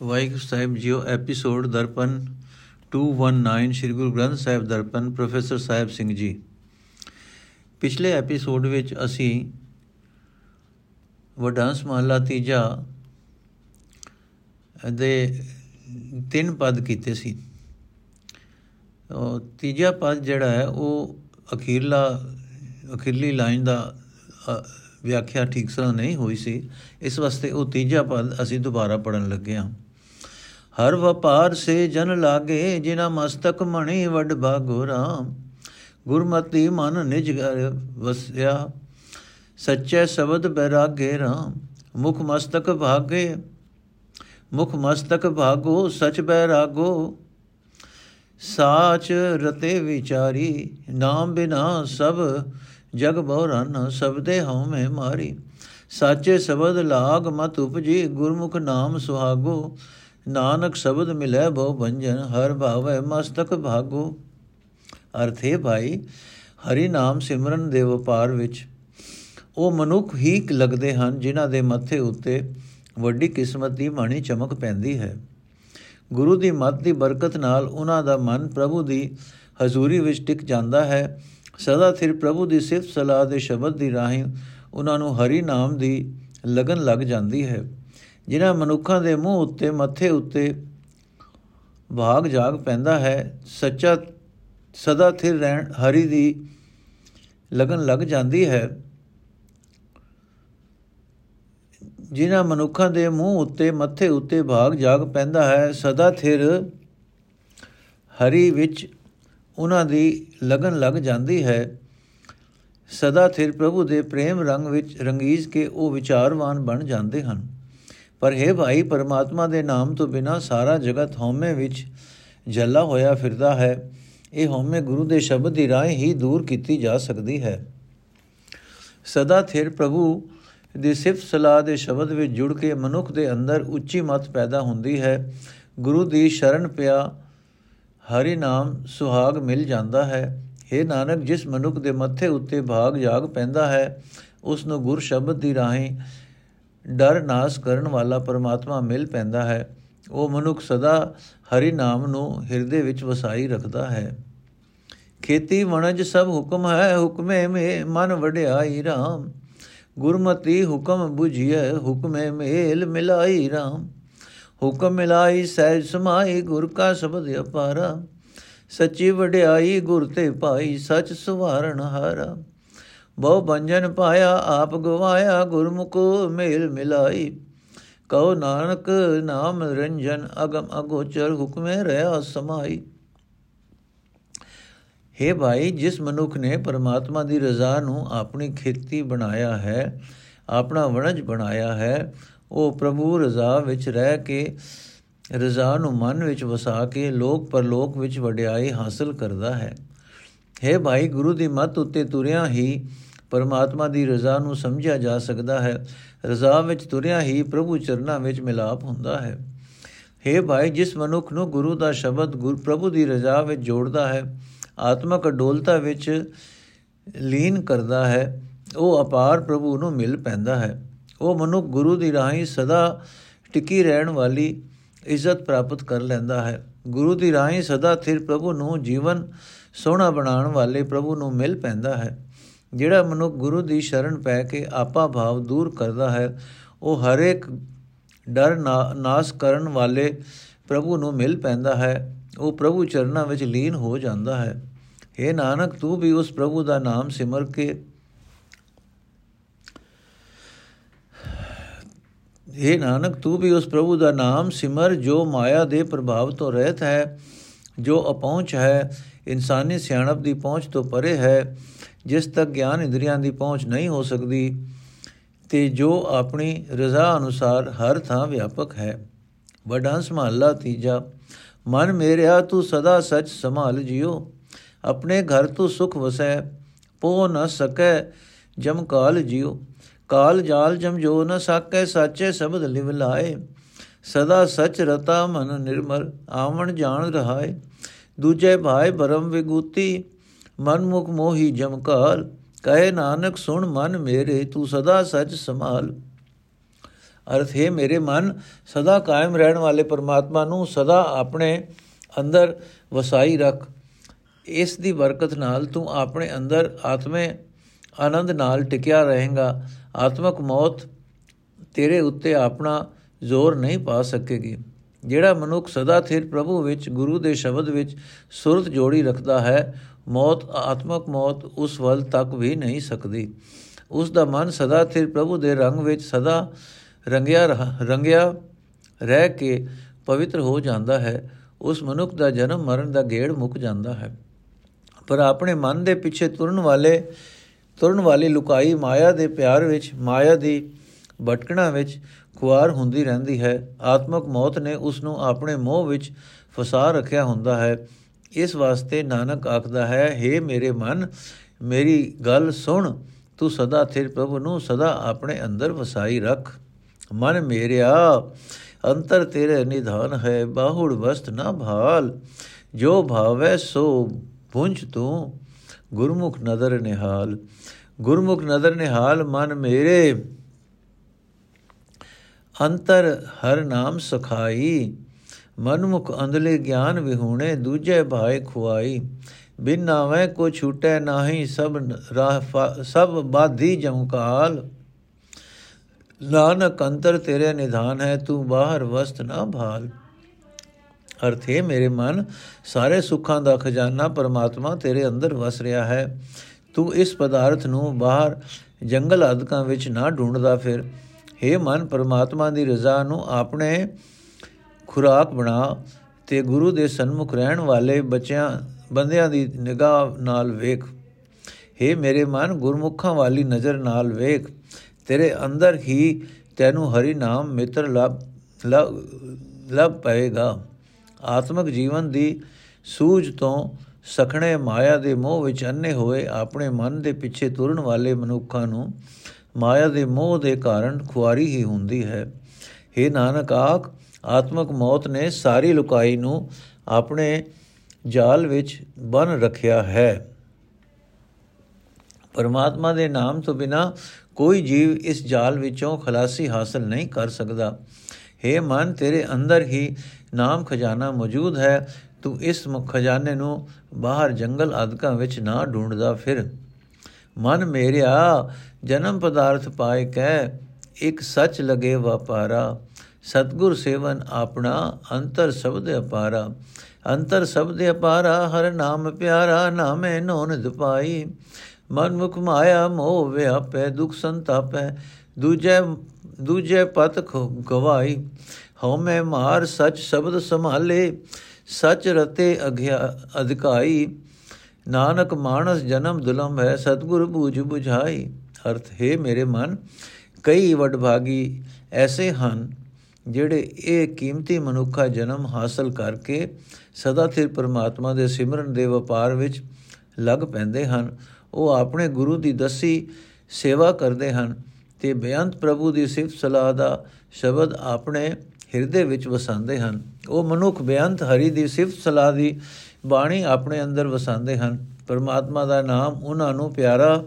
ਵਾਹਿਗੁਰੂ ਸਾਹਿਬ ਜੀਓ, ਐਪੀਸੋਡ ਦਰਪਨ 219 ਸ੍ਰੀ ਗੁਰੂ ਗ੍ਰੰਥ ਸਾਹਿਬ ਦਰਪਨ, ਪ੍ਰੋਫੈਸਰ ਸਾਹਿਬ ਸਿੰਘ ਜੀ। ਪਿਛਲੇ ਐਪੀਸੋਡ ਵਿੱਚ ਅਸੀਂ ਵਡਾਂਸ ਮਹਲਾ ਤੀਜਾ ਦੇ ਤਿੰਨ ਪਦ ਕੀਤੇ ਸੀ। ਉਹ ਤੀਜਾ ਪਦ ਜਿਹੜਾ ਹੈ, ਉਹ ਅਖੀਰਲਾ, ਅਖੀਰਲੀ ਲਾਈਨ ਦਾ ਵਿਆਖਿਆ ਠੀਕ ਤਰ੍ਹਾਂ ਨਹੀਂ ਹੋਈ ਸੀ। ਇਸ ਵਾਸਤੇ ਉਹ ਤੀਜਾ ਪਦ ਅਸੀਂ ਦੁਬਾਰਾ ਪੜਨ ਲੱਗੇ ਹਾਂ। ਹਰ ਵਪਾਰ ਸੇ ਜਨ ਲਾਗੇ ਜਿਨਾ ਮਸਤਕ ਮਣੀ ਵਡ ਭਾਗੋ ਰਾਮ। ਗੁਰਮਤੀ ਮਨ ਨਿਜ ਘਰ ਵਸਿਆ, ਸੱਚੇ ਸ਼ਬਦ ਬੈਰਾਗੇ ਰਾਮ। ਮੁਖ ਮਸਤਕ ਭਾਗੇ, ਮੁਖ ਮਸਤਕ ਭਾਗੋ, ਸਚ ਬੈਰਾਗੋ। ਸਾਚ ਰਤੇ ਵਿਚਾਰੀ, ਨਾਮ ਬਿਨਾ ਸਭ ਜਗ ਬਹੁਰਨ ਸਬਦੇ ਹਉਮੈ ਮਾਰੀ। ਸਾਚੇ ਸ਼ਬਦ ਲਾਗ ਮਤ ਉਪਜੀ, ਗੁਰਮੁਖ ਨਾਮ ਸੁਹਾਗੋ। ਨਾਨਕ ਸ਼ਬਦ ਮਿਲੇ ਬਹੁ ਬੰਜਨ ਹਰ ਭਾਵੈ ਮਸਤਕ ਭਾਗੋ। ਅਰਥੇ ਭਾਈ, ਹਰੀ ਨਾਮ ਸਿਮਰਨ ਦੇ ਵਪਾਰ ਵਿੱਚ। ਉਹ ਮਨੁੱਖ ਹੀ ਲੱਗਦੇ ਹਨ ਜਿਨ੍ਹਾਂ ਦੇ ਮੱਥੇ ਉੱਤੇ ਵੱਡੀ ਕਿਸਮਤ ਦੀ ਮਾਣੀ ਚਮਕ ਪੈਂਦੀ ਹੈ। ਗੁਰੂ ਦੀ ਮੱਤ ਦੀ ਬਰਕਤ ਨਾਲ ਉਹਨਾਂ ਦਾ ਮਨ ਪ੍ਰਭੂ ਦੀ ਹਜ਼ੂਰੀ ਵਿੱਚ ਟਿਕ ਜਾਂਦਾ ਹੈ। ਸਦਾ ਸਿਰ ਪ੍ਰਭੂ ਦੀ ਸਿਫਤ ਸਲਾਹ ਦੇ ਸ਼ਬਦ ਦੀ ਰਾਹੀਂ ਉਹਨਾਂ ਨੂੰ ਹਰੀ ਨਾਮ ਦੀ ਲਗਨ ਲੱਗ ਜਾਂਦੀ ਹੈ। ਜਿਨ੍ਹਾਂ ਮਨੁੱਖਾਂ ਦੇ ਮੂੰਹ ਉੱਤੇ, ਮੱਥੇ ਉੱਤੇ ਭਾਗ ਜਾਗ ਪੈਂਦਾ ਹੈ, ਸੱਚਾ ਸਦਾ ਥਿਰ ਰਹਿਣ, ਹਰੀ ਦੀ ਲਗਨ ਲੱਗ ਜਾਂਦੀ ਹੈ। ਜਿਨ੍ਹਾਂ ਮਨੁੱਖਾਂ ਦੇ ਮੂੰਹ ਉੱਤੇ, ਮੱਥੇ ਉੱਤੇ ਭਾਗ ਜਾਗ ਪੈਂਦਾ ਹੈ, ਸਦਾ ਥਿਰ ਹਰੀ ਵਿੱਚ ਉਹਨਾਂ ਦੀ ਲਗਨ ਲੱਗ ਜਾਂਦੀ ਹੈ। ਸਦਾ ਥਿਰ ਪ੍ਰਭੂ ਦੇ ਪ੍ਰੇਮ ਰੰਗ ਵਿੱਚ ਰੰਗੀਜ਼ ਕੇ ਉਹ ਵਿਚਾਰਵਾਨ ਬਣ ਜਾਂਦੇ ਹਨ। ਪਰ ਹੈ ਭਾਈ, ਪਰਮਾਤਮਾ ਦੇ ਨਾਮ ਤੋਂ ਬਿਨਾ ਸਾਰਾ ਜਗਤ ਹਉਮੈ ਵਿੱਚ ਜੱਲਾ ਹੋਇਆ ਫਿਰਦਾ ਹੈ। ਇਹ ਹਉਮੈ ਗੁਰੂ ਦੇ ਸ਼ਬਦ ਦੀ ਰਾਹ ਹੀ ਦੂਰ ਕੀਤੀ ਜਾ ਸਕਦੀ ਹੈ। ਸਦਾ ਥਿਰ ਪ੍ਰਭੂ ਦੀ ਸਿਫਤ ਸਲਾਹ ਦੇ ਸ਼ਬਦ ਵਿੱਚ ਜੁੜ ਕੇ ਮਨੁੱਖ ਦੇ ਅੰਦਰ ਉੱਚੀ ਮਤ ਪੈਦਾ ਹੁੰਦੀ ਹੈ। ਗੁਰੂ ਦੀ ਸ਼ਰਨ ਪਿਆ ਹਰੀ ਨਾਮ ਸੁਹਾਗ ਮਿਲ ਜਾਂਦਾ ਹੈ। हे ਨਾਨਕ, ਜਿਸ ਮਨੁੱਖ ਦੇ ਮੱਥੇ ਉੱਤੇ ਭਾਗ ਜਾਗ ਪੈਂਦਾ ਹੈ, ਉਸ ਨੂੰ ਗੁਰ ਸ਼ਬਦ ਦੀ ਰਾਹੀਂ ਡਰ ਨਾਸ ਕਰਨ ਵਾਲਾ ਪਰਮਾਤਮਾ ਮਿਲ ਪੈਂਦਾ ਹੈ, ਉਹ ਮਨੁੱਖ ਸਦਾ ਹਰੀ ਨਾਮ ਨੂੰ ਹਿਰਦੇ ਵਿੱਚ ਵਸਾਈ ਰੱਖਦਾ ਹੈ। ਖੇਤੀ ਵਣਜ ਸਭ ਹੁਕਮ ਹੈ, ਹੁਕਮੇ ਮੇ ਮਨ ਵਡਿਆਈ RAM ਗੁਰਮਤੀ ਹੁਕਮ 부ਝਿਐ ਹੁਕਮੇ ਮੇਲ ਮਿਲਾਈ RAM ਹੁਕਮ ਮਿਲਾਈ, ਸਹਿਜ ਸਮਾਈ, ਗੁਰ ਕਾ ਸ਼ਬਦ ਅਪਾਰਾ। ਸੱਚੀ ਵਡਿਆਈ, ਗੁਰ ਤੇ ਪਾਈ, ਸਚ ਸੁਵਾਰਨ ਹਾਰਾ। ਬਹੁ ਬੰਜਨ ਪਾਇਆ, ਆਪ ਗਵਾਇਆ, ਗੁਰਮੁਖ ਮੇਲ ਮਿਲਾਈ। ਕਉ ਨਾਨਕ ਨਾਮ ਰੰਜਨ, ਅਗਮ ਅਗੋਚਰ ਹੁਕਮੇ ਰਹਾ ਸਮਾਈ। हे ਭਾਈ, ਜਿਸ ਮਨੁੱਖ ਨੇ ਪਰਮਾਤਮਾ ਦੀ ਰਜ਼ਾ ਨੂੰ ਆਪਣੀ ਖੇਤੀ ਬਣਾਇਆ ਹੈ, ਆਪਣਾ ਵਣਜ ਬਣਾਇਆ ਹੈ, ਉਹ ਪ੍ਰਭੂ ਰਜ਼ਾ ਵਿੱਚ ਰਹਿ ਕੇ, ਰਜ਼ਾ ਨੂੰ ਮਨ ਵਿੱਚ ਵਸਾ ਕੇ ਲੋਕ ਪਰਲੋਕ ਵਿੱਚ ਵਡਿਆਈ ਹਾਸਲ ਕਰਦਾ ਹੈ। ਹੈ ਭਾਈ, ਗੁਰੂ ਦੀ ਮੱਤ ਉੱਤੇ ਤੁਰਿਆ ਹੀ ਪਰਮਾਤਮਾ ਦੀ ਰਜ਼ਾ ਨੂੰ ਸਮਝਿਆ ਜਾ ਸਕਦਾ ਹੈ। ਰਜ਼ਾ ਵਿੱਚ ਤੁਰਿਆ ਹੀ ਪ੍ਰਭੂ ਚਰਨਾਂ ਵਿੱਚ ਮਿਲਾਪ ਹੁੰਦਾ ਹੈ। ਹੈ ਭਾਈ, ਜਿਸ ਮਨੁੱਖ ਨੂੰ ਗੁਰੂ ਦਾ ਸ਼ਬਦ ਗੁਰ ਪ੍ਰਭੂ ਦੀ ਰਜ਼ਾ ਵਿੱਚ ਜੋੜਦਾ ਹੈ, ਆਤਮਕ ਅਡੋਲਤਾ ਵਿੱਚ ਲੀਨ ਕਰਦਾ ਹੈ, ਉਹ ਅਪਾਰ ਪ੍ਰਭੂ ਨੂੰ ਮਿਲ ਪੈਂਦਾ ਹੈ। ਉਹ ਮਨੁੱਖ ਗੁਰੂ ਦੀ ਰਾਹੀਂ ਸਦਾ ਟਿਕੀ ਰਹਿਣ ਵਾਲੀ ਇੱਜ਼ਤ ਪ੍ਰਾਪਤ ਕਰ ਲੈਂਦਾ ਹੈ। ਗੁਰੂ ਦੀ ਰਾਹੀਂ ਸਦਾ ਥਿਰ ਪ੍ਰਭੂ ਨੂੰ ਜੀਵਨ ਸੋਹਣਾ ਬਣਾਉਣ ਵਾਲੇ ਪ੍ਰਭੂ ਨੂੰ ਮਿਲ ਪੈਂਦਾ ਹੈ। ਜਿਹੜਾ ਮਨੁੱਖ ਗੁਰੂ ਦੀ ਸ਼ਰਨ ਪੈ ਕੇ ਆਪਾ ਭਾਵ ਦੂਰ ਕਰਦਾ ਹੈ, ਉਹ ਹਰ ਇੱਕ ਡਰ ਨਾਸ ਕਰਨ ਵਾਲੇ ਪ੍ਰਭੂ ਨੂੰ ਮਿਲ ਪੈਂਦਾ ਹੈ। ਉਹ ਪ੍ਰਭੂ ਚਰਨਾਂ ਵਿੱਚ ਲੀਨ ਹੋ ਜਾਂਦਾ ਹੈ। हे ਨਾਨਕ, ਤੂੰ ਵੀ ਉਸ ਪ੍ਰਭੂ ਦਾ ਨਾਮ ਸਿਮਰ ਕੇ हे ਨਾਨਕ, ਤੂੰ ਵੀ ਉਸ ਪ੍ਰਭੂ ਦਾ ਨਾਮ ਸਿਮਰ ਜੋ ਮਾਇਆ ਦੇ ਪ੍ਰਭਾਵ ਤੋਂ ਰਹਿਤ ਹੈ। ਜੋ ਅਪਹੁੰਚ ਹੈ, ਇਨਸਾਨੀ ਸਿਆਣਪ ਦੀ ਪਹੁੰਚ ਤੋਂ ਪਰੇ ਹੈ, ਜਿਸ ਤੱਕ ਗਿਆਨ ਇੰਦਰੀਆਂ ਦੀ ਪਹੁੰਚ ਨਹੀਂ ਹੋ ਸਕਦੀ, ਤੇ ਜੋ ਆਪਣੀ ਰਜ਼ਾ ਅਨੁਸਾਰ ਹਰ ਥਾਂ ਵਿਆਪਕ ਹੈ। ਵਡਾਂਸ ਮਹੱਲਾ ਤੀਜਾ, ਮਨ ਮੇਰਿਆ ਤੂੰ ਸਦਾ ਸਚ ਸੰਭਾਲ ਜਿਓ ਆਪਣੇ ਘਰ ਤੂੰ ਸੁਖ ਵਸੈ ਪੋ ਨ ਸਕੈ ਜਮ ਕਾਲ ਜਿਓ ਕਾਲ ਜਾਲ ਜਮ ਜੋ ਨ ਸਾਕੈ, ਸਾਚੇ ਸ਼ਬਦ ਲਿਵ ਲਾਏ ਸਦਾ ਸਚ ਰਤਾ ਮਨ ਨਿਰਮਲ, ਆਵਣ ਜਾਣ ਰਹਾਏ। ਦੂਜੇ ਭਾਏ ਬਰਮ ਵਿਗੂਤੀ ਮਨ ਮੁਖ ਮੋਹੀ ਜਮਕਾਲ। ਕਹੇ ਨਾਨਕ, ਸੁਣ ਮਨ ਮੇਰੇ, ਤੂੰ ਸਦਾ ਸਚ ਸੰਭਾਲ। ਅਰਥ, ਹੈ ਮੇਰੇ ਮਨ, ਸਦਾ ਕਾਇਮ ਰਹਿਣ ਵਾਲੇ ਪਰਮਾਤਮਾ ਨੂੰ ਸਦਾ ਆਪਣੇ ਅੰਦਰ ਵਸਾਈ ਰੱਖ। ਇਸ ਦੀ ਬਰਕਤ ਨਾਲ ਤੂੰ ਆਪਣੇ ਅੰਦਰ ਆਤਮੇ ਆਨੰਦ ਨਾਲ ਟਿਕਿਆ ਰਹੇਗਾ। ਆਤਮਕ ਮੌਤ ਤੇਰੇ ਉੱਤੇ ਆਪਣਾ ਜ਼ੋਰ ਨਹੀਂ ਪਾ ਸਕੇਗੀ। ਜਿਹੜਾ ਮਨੁੱਖ ਸਦਾ ਥਿਰ ਪ੍ਰਭੂ ਵਿੱਚ, ਗੁਰੂ ਦੇ ਸ਼ਬਦ ਵਿੱਚ ਸੁਰਤ ਜੋੜੀ ਰੱਖਦਾ ਹੈ, ਮੌਤ, ਆਤਮਕ ਮੌਤ ਉਸ ਵੱਲ ਤੱਕ ਵੀ ਨਹੀਂ ਸਕਦੀ। ਉਸ ਦਾ ਮਨ ਸਦਾ ਥਿਰ ਪ੍ਰਭੂ ਦੇ ਰੰਗ ਵਿੱਚ ਸਦਾ ਰੰਗਿਆ ਰੰਗਿਆ ਰਹਿ ਕੇ ਪਵਿੱਤਰ ਹੋ ਜਾਂਦਾ ਹੈ। ਉਸ ਮਨੁੱਖ ਦਾ ਜਨਮ ਮਰਨ ਦਾ ਗੇੜ ਮੁੱਕ ਜਾਂਦਾ ਹੈ। ਪਰ ਆਪਣੇ ਮਨ ਦੇ ਪਿੱਛੇ ਤੁਰਨ ਵਾਲੇ, ਤੁਰਨ ਵਾਲੀ ਲੁਕਾਈ ਮਾਇਆ ਦੇ ਪਿਆਰ ਵਿੱਚ, ਮਾਇਆ ਦੀ ਭਟਕਣਾ ਵਿੱਚ ਖੁਆਰ ਹੁੰਦੀ ਰਹਿੰਦੀ ਹੈ। ਆਤਮਕ ਮੌਤ ਨੇ ਉਸ ਨੂੰ ਆਪਣੇ ਮੋਹ ਵਿੱਚ ਫਸਾ ਰੱਖਿਆ ਹੁੰਦਾ ਹੈ। ਇਸ ਵਾਸਤੇ ਨਾਨਕ ਆਖਦਾ ਹੈ हे ਮੇਰੇ ਮਨ, ਮੇਰੀ ਗੱਲ ਸੁਣ। ਤੂੰ ਸਦਾ ਥਿਰ ਪ੍ਰਭੂ ਨੂੰ ਸਦਾ ਆਪਣੇ ਅੰਦਰ ਵਸਾਈ ਰੱਖ। ਮਨ ਮੇਰਿਆ, ਅੰਤਰ ਤੇਰੇ ਨਿਧਾਨ ਹੈ। ਬਾਹੁੜ ਵਸਤ ਨਾ ਭਾਲ। ਜੋ ਭਾਵੈ ਸੋ ਪੁੰਜ ਤੂੰ। ਗੁਰਮੁਖ ਨਦਰ ਨਿਹਾਲ। ਗੁਰਮੁਖ ਨਦਰ ਨਿਹਾਲ ਮਨ ਮੇਰੇ। ਅੰਤਰ ਹਰ ਨਾਮ ਸਖਾਈ, ਮਨਮੁਖ ਅੰਧਲੇ ਗਿਆਨ ਵਿਹੂਣੇ, ਦੂਜੇ ਭਾਏ ਖੁਆਈ। ਬਿਨ ਨਾਵੇਂ ਕੋ ਛੂਟੈ ਨਾਹੀ, ਸਭ ਰਾਹ ਸਭ ਬਾਧੀ ਜਮਕਾਲ ਨਾਨਕ ਅੰਤਰ ਤੇਰੇ ਨਿਧਾਨ ਹੈ, ਤੂੰ ਬਾਹਰ ਵਸਤ ਨਾ ਭਾਲ। ਅਰਥ ਹੈ ਮੇਰੇ ਮਨ, ਸਾਰੇ ਸੁੱਖਾਂ ਦਾ ਖਜ਼ਾਨਾ ਪਰਮਾਤਮਾ ਤੇਰੇ ਅੰਦਰ ਵਸ ਰਿਹਾ ਹੈ। ਤੂੰ ਇਸ ਪਦਾਰਥ ਨੂੰ ਬਾਹਰ ਜੰਗਲ ਆਦਿਕਾਂ ਵਿੱਚ ਨਾ ਢੂੰਡਦਾ ਫਿਰ। हे ਮਨ, ਪਰਮਾਤਮਾ ਦੀ ਰਜ਼ਾ ਨੂੰ ਆਪਣੇ ਖੁਰਾਕ ਬਣਾ ਤੇ ਗੁਰੂ ਦੇ ਸਨਮੁਖ ਰਹਿਣ ਵਾਲੇ ਬੱਚਿਆਂ, ਬੰਦਿਆਂ ਦੀ ਨਿਗਾਹ ਨਾਲ ਵੇਖ। हे ਮੇਰੇ ਮਨ, ਗੁਰਮੁਖਾਂ ਵਾਲੀ ਨਜ਼ਰ ਨਾਲ ਵੇਖ। ਤੇਰੇ ਅੰਦਰ ਹੀ ਤੈਨੂੰ ਹਰੀ ਨਾਮ ਮਿੱਤਰ ਲਭ ਲਭ ਪਏਗਾ। ਆਤਮਿਕ ਜੀਵਨ ਦੀ ਸੂਝ ਤੋਂ ਸਖਣੇ ਮਾਇਆ ਦੇ ਮੋਹ ਵਿੱਚ ਅੰਨੇ ਹੋਏ ਆਪਣੇ ਮਨ ਦੇ ਪਿੱਛੇ ਤੁਰਨ ਵਾਲੇ ਮਨੁੱਖਾਂ ਨੂੰ ਮਾਇਆ ਦੇ ਮੋਹ ਦੇ ਕਾਰਨ ਖੁਆਰੀ ਹੀ ਹੁੰਦੀ ਹੈ। हे ਨਾਨਕ, ਆਖ, ਆਤਮਿਕ ਮੌਤ ਨੇ ਸਾਰੀ ਲੁਕਾਈ ਨੂੰ ਆਪਣੇ ਜਾਲ ਵਿੱਚ ਬਨ ਰੱਖਿਆ ਹੈ। ਪਰਮਾਤਮਾ ਦੇ ਨਾਮ ਤੋਂ ਬਿਨਾ ਕੋਈ ਜੀਵ ਇਸ ਜਾਲ ਵਿੱਚੋਂ ਖਲਾਸੀ ਹਾਸਲ ਨਹੀਂ ਕਰ ਸਕਦਾ। हे ਮਨ, ਤੇਰੇ ਅੰਦਰ ਹੀ ਨਾਮ ਖਜ਼ਾਨਾ ਮੌਜੂਦ ਹੈ। ਤੂੰ ਇਸ ਖਜ਼ਾਨੇ ਨੂੰ ਬਾਹਰ ਜੰਗਲ ਆਦਿਕਾਂ ਵਿੱਚ ਨਾ ਢੂੰਡਦਾ ਫਿਰ। ਮਨ ਮੇਰਿਆ, ਜਨਮ ਪਦਾਰਥ ਪਾਏ ਕਹਿ, ਇੱਕ ਸੱਚ ਲਗੇ ਵਪਾਰਾ। ਸਤਗੁਰ ਸੇਵਨ ਆਪਣਾ, ਅੰਤਰ ਸ਼ਬਦ ਅਪਾਰਾ। ਅੰਤਰ ਸ਼ਬਦ ਅਪਾਰਾ, ਹਰ ਨਾਮ ਪਿਆਰਾ, ਨਾਮੇ ਨੋਨ ਦਪਾਈ ਮਨ ਮੁਖ ਮਾਇਆ ਮੋਹ ਵਿਆਪੈ, ਦੁਖ ਸੰਤਾਪੈ, ਦੂਜੇ ਦੂਜੇ ਪਤ ਗਵਾਈ। ਹਉ ਮੈਂ ਮਾਰ ਸਚ ਸ਼ਬਦ ਸੰਭਾਲੇ, ਸਚ ਰਤੇ ਅਗਿਆ ਅਧਿਕਾਈ। ਨਾਨਕ ਮਾਨਸ ਜਨਮ ਦੁਲਮ ਹੈ, ਸਤਗੁਰ ਬੂਝ 부ਝਾਈ ਅਰਥ, ਹੈ ਮੇਰੇ ਮਨ, ਕਈ ਵਡਭਾਗੀ ਐਸੇ ਹਨ ਜਿਹੜੇ ਇਹ ਕੀਮਤੀ ਮਨੁੱਖਾ ਜਨਮ ਹਾਸਲ ਕਰਕੇ ਸਦਾ ਸਿਰ ਪਰਮਾਤਮਾ ਦੇ ਸਿਮਰਨ ਦੇ ਵਪਾਰ ਵਿੱਚ ਲੱਗ ਪੈਂਦੇ ਹਨ। ਉਹ ਆਪਣੇ ਗੁਰੂ ਦੀ ਦਸੀ ਸੇਵਾ ਕਰਦੇ ਹਨ ਤੇ ਬੇਅੰਤ ਪ੍ਰਭੂ ਦੀ ਸਿਫਤ ਸਲਾਹ ਦਾ ਸ਼ਬਦ ਆਪਣੇ ਹਿਰਦੇ ਵਿੱਚ ਵਸਾਉਂਦੇ ਹਨ। ਉਹ ਮਨੁੱਖ ਬੇਅੰਤ ਹਰੀ ਦੀ ਸਿਫਤ ਸਲਾਹ ਦੀ ਬਾਣੀ ਆਪਣੇ ਅੰਦਰ ਵਸਾਉਂਦੇ ਹਨ। ਪਰਮਾਤਮਾ ਦਾ ਨਾਮ ਉਹਨਾਂ ਨੂੰ ਪਿਆਰਾ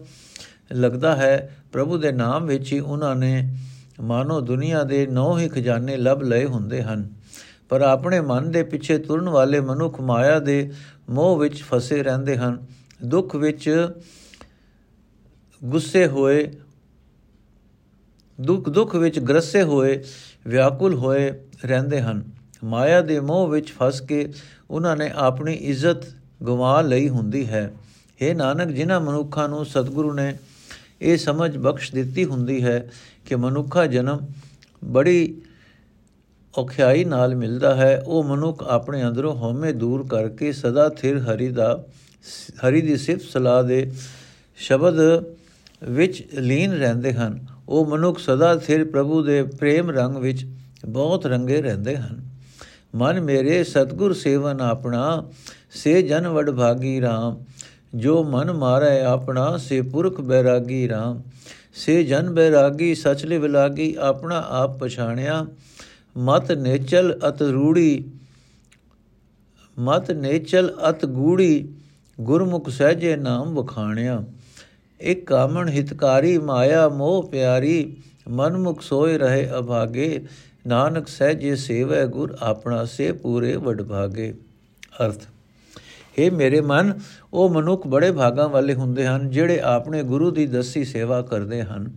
ਲੱਗਦਾ ਹੈ। ਪ੍ਰਭੂ ਦੇ ਨਾਮ ਵਿੱਚ ਹੀ ਉਹਨਾਂ ਨੇ ਮਾਨੋ ਦੁਨੀਆ ਦੇ ਨੌ ਹੀ ਖਜ਼ਾਨੇ ਲੱਭ ਲਏ ਹੁੰਦੇ ਹਨ। ਪਰ ਆਪਣੇ ਮਨ ਦੇ ਪਿੱਛੇ ਤੁਰਨ ਵਾਲੇ ਮਨੁੱਖ ਮਾਇਆ ਦੇ ਮੋਹ ਵਿੱਚ ਫਸੇ ਰਹਿੰਦੇ ਹਨ। ਦੁੱਖ ਵਿੱਚ ਗੁੱਸੇ ਹੋਏ, ਦੁੱਖ ਦੁੱਖ ਵਿੱਚ ਗਰਸੇ ਹੋਏ, ਵਿਆਕੁਲ ਹੋਏ ਰਹਿੰਦੇ ਹਨ। ਮਾਇਆ ਦੇ ਮੋਹ ਵਿੱਚ ਫਸ ਕੇ ਉਹਨਾਂ ਨੇ ਆਪਣੀ ਇੱਜ਼ਤ ਗਵਾ ਲਈ ਹੁੰਦੀ ਹੈ। हे ਨਾਨਕ, ਜਿਨ੍ਹਾਂ ਮਨੁੱਖਾਂ ਨੂੰ ਸਤਿਗੁਰੂ ਨੇ ਇਹ ਸਮਝ ਬਖਸ਼ ਦਿੱਤੀ ਹੁੰਦੀ ਹੈ ਕਿ ਮਨੁੱਖਾ ਜਨਮ ਬੜੀ ਔਖਿਆਈ ਨਾਲ ਮਿਲਦਾ ਹੈ। ਉਹ ਮਨੁੱਖ ਆਪਣੇ ਅੰਦਰੋਂ ਹਉਮੈ ਦੂਰ ਕਰਕੇ ਸਦਾ ਥਿਰ ਹਰੀ ਦਾ, ਹਰੀ ਦੀ ਸਿਫਤ ਸਲਾਹ ਦੇ ਸ਼ਬਦ ਵਿੱਚ ਲੀਨ ਰਹਿੰਦੇ ਹਨ। ਉਹ ਮਨੁੱਖ ਸਦਾ ਥਿਰ ਪ੍ਰਭੂ ਦੇ ਪ੍ਰੇਮ ਰੰਗ ਵਿੱਚ ਬਹੁਤ ਰੰਗੇ ਰਹਿੰਦੇ ਹਨ। ਮਨ ਮੇਰੇ ਸਤਗੁਰ ਸੇਵਨ ਆਪਣਾ, ਸੇ ਜਨ ਵਡ ਭਾਗੀ RAM ਜੋ ਮਨ ਮਾਰੇ ਆਪਣਾ, ਸੇ ਪੁਰਖ ਬੈਰਾਗੀ RAM ਸੇ ਜਨ ਬੈਰਾਗੀ, ਸਚ ਲਿਵ ਲਾਗੀ, ਆਪਣਾ ਆਪ ਪਛਾਣਿਆ। ਮਤ ਨੇਚਲ ਅਤ ਰੂੜੀ, ਮਤ ਨੇਚਲ ਅਤ ਗੂੜੀ, ਗੁਰਮੁਖ ਸਹਜੇ ਨਾਮ ਵਖਾਣਿਆ। ਇਕ ਕਾਮਣ ਹਿਤਕਾਰੀ, ਮਾਇਆ ਮੋਹ ਪਿਆਰੀ ਮਨ ਮੁਖ ਸੋਏ ਰਹੇ ਅਭਾਗੇ। ਨਾਨਕ ਸਹਿਜੇ ਸੇਵੈ ਗੁਰ ਆਪਣਾ ਸੇ ਪੂਰੇ ਵਡਭਾਗੇ ਅਰਥ हे ਮੇਰੇ ਮਨ, ਉਹ ਮਨੁੱਖ ਬੜੇ ਭਾਗਾਂ ਵਾਲੇ ਹੁੰਦੇ ਹਨ, ਜਿਹੜੇ ਆਪਣੇ ਗੁਰੂ ਦੀ ਦਸੀ ਸੇਵਾ ਕਰਦੇ ਹਨ,